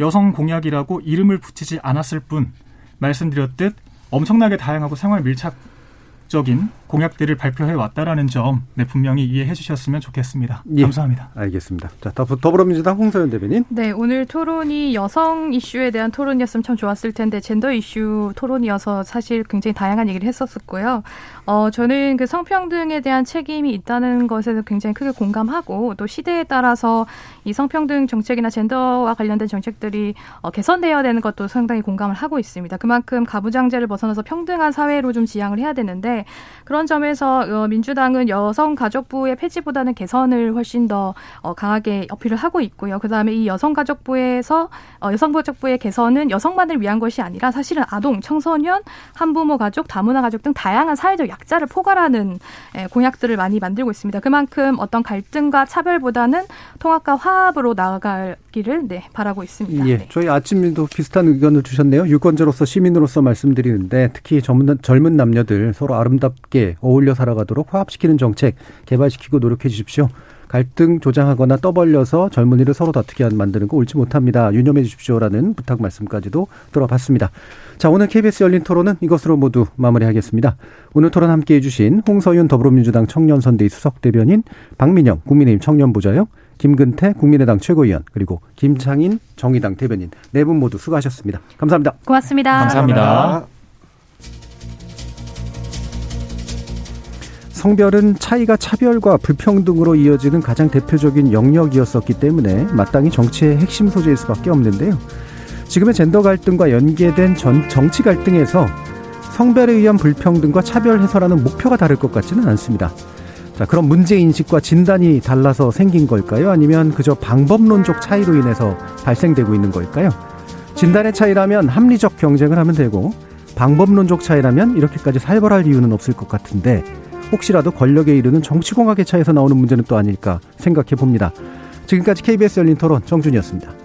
여성 공약이라고 이름을 붙이지 않았을 뿐 말씀드렸듯 엄청나게 다양하고 생활 밀착적인 공약들을 발표해 왔다라는 점 네, 분명히 이해해 주셨으면 좋겠습니다. 예. 감사합니다. 알겠습니다. 자, 더불어민주당 홍서연 대변인. 네, 오늘 토론이 여성 이슈에 대한 토론이었으면 참 좋았을 텐데 젠더 이슈 토론이어서 사실 굉장히 다양한 얘기를 했었었고요. 어, 저는 그 성평등에 대한 책임이 있다는 것에서 굉장히 크게 공감하고 또 시대에 따라서 이 성평등 정책이나 젠더와 관련된 정책들이 어, 개선되어야 되는 것도 상당히 공감을 하고 있습니다. 그만큼 가부장제를 벗어나서 평등한 사회로 좀 지향을 해야 되는데 그런 점에서 어, 민주당은 여성가족부의 폐지보다는 개선을 훨씬 더 어, 강하게 어필을 하고 있고요. 그다음에 이 여성가족부에서 어, 여성가족부의 개선은 여성만을 위한 것이 아니라 사실은 아동, 청소년, 한부모 가족, 다문화 가족 등 다양한 사회적 약자를 포괄하는 에, 공약들을 많이 만들고 있습니다. 그만큼 어떤 갈등과 차별보다는 통합과 화합으로 나아가기를 네, 바라고 있습니다. 예, 네. 저희 아침도 비슷한 의견을 주셨네요. 유권자로서 시민으로서 말씀드리는데 특히 젊은, 젊은 남녀들 서로 아름답게 어울려 살아가도록 화합시키는 정책 개발시키고 노력해 주십시오. 갈등 조장하거나 떠벌려서 젊은이를 서로 다투게 만드는 거 옳지 못합니다. 유념해 주십시오라는 부탁 말씀까지도 들어봤습니다. 자, 오늘 KBS 열린 토론은 이것으로 모두 마무리하겠습니다. 오늘 토론 함께 해주신 홍서윤 더불어민주당 청년선대위 수석대변인, 박민영 국민의힘 청년부자역, 김근태 국민의당 최고위원, 그리고 김창인 정의당 대변인 네 분 모두 수고하셨습니다. 감사합니다. 고맙습니다. 감사합니다. 성별은 차이가 차별과 불평등으로 이어지는 가장 대표적인 영역이었었기 때문에 마땅히 정치의 핵심 소재일 수밖에 없는데요. 지금의 젠더 갈등과 연계된 전, 정치 갈등에서 성별에 의한 불평등과 차별 해소라는 목표가 다를 것 같지는 않습니다. 자, 그럼 문제 인식과 진단이 달라서 생긴 걸까요? 아니면 그저 방법론적 차이로 인해서 발생되고 있는 걸까요? 진단의 차이라면 합리적 경쟁을 하면 되고 방법론적 차이라면 이렇게까지 살벌할 이유는 없을 것 같은데 혹시라도 권력에 이르는 정치공학의 차이에서 나오는 문제는 또 아닐까 생각해 봅니다. 지금까지 KBS 열린 토론 정준이었습니다.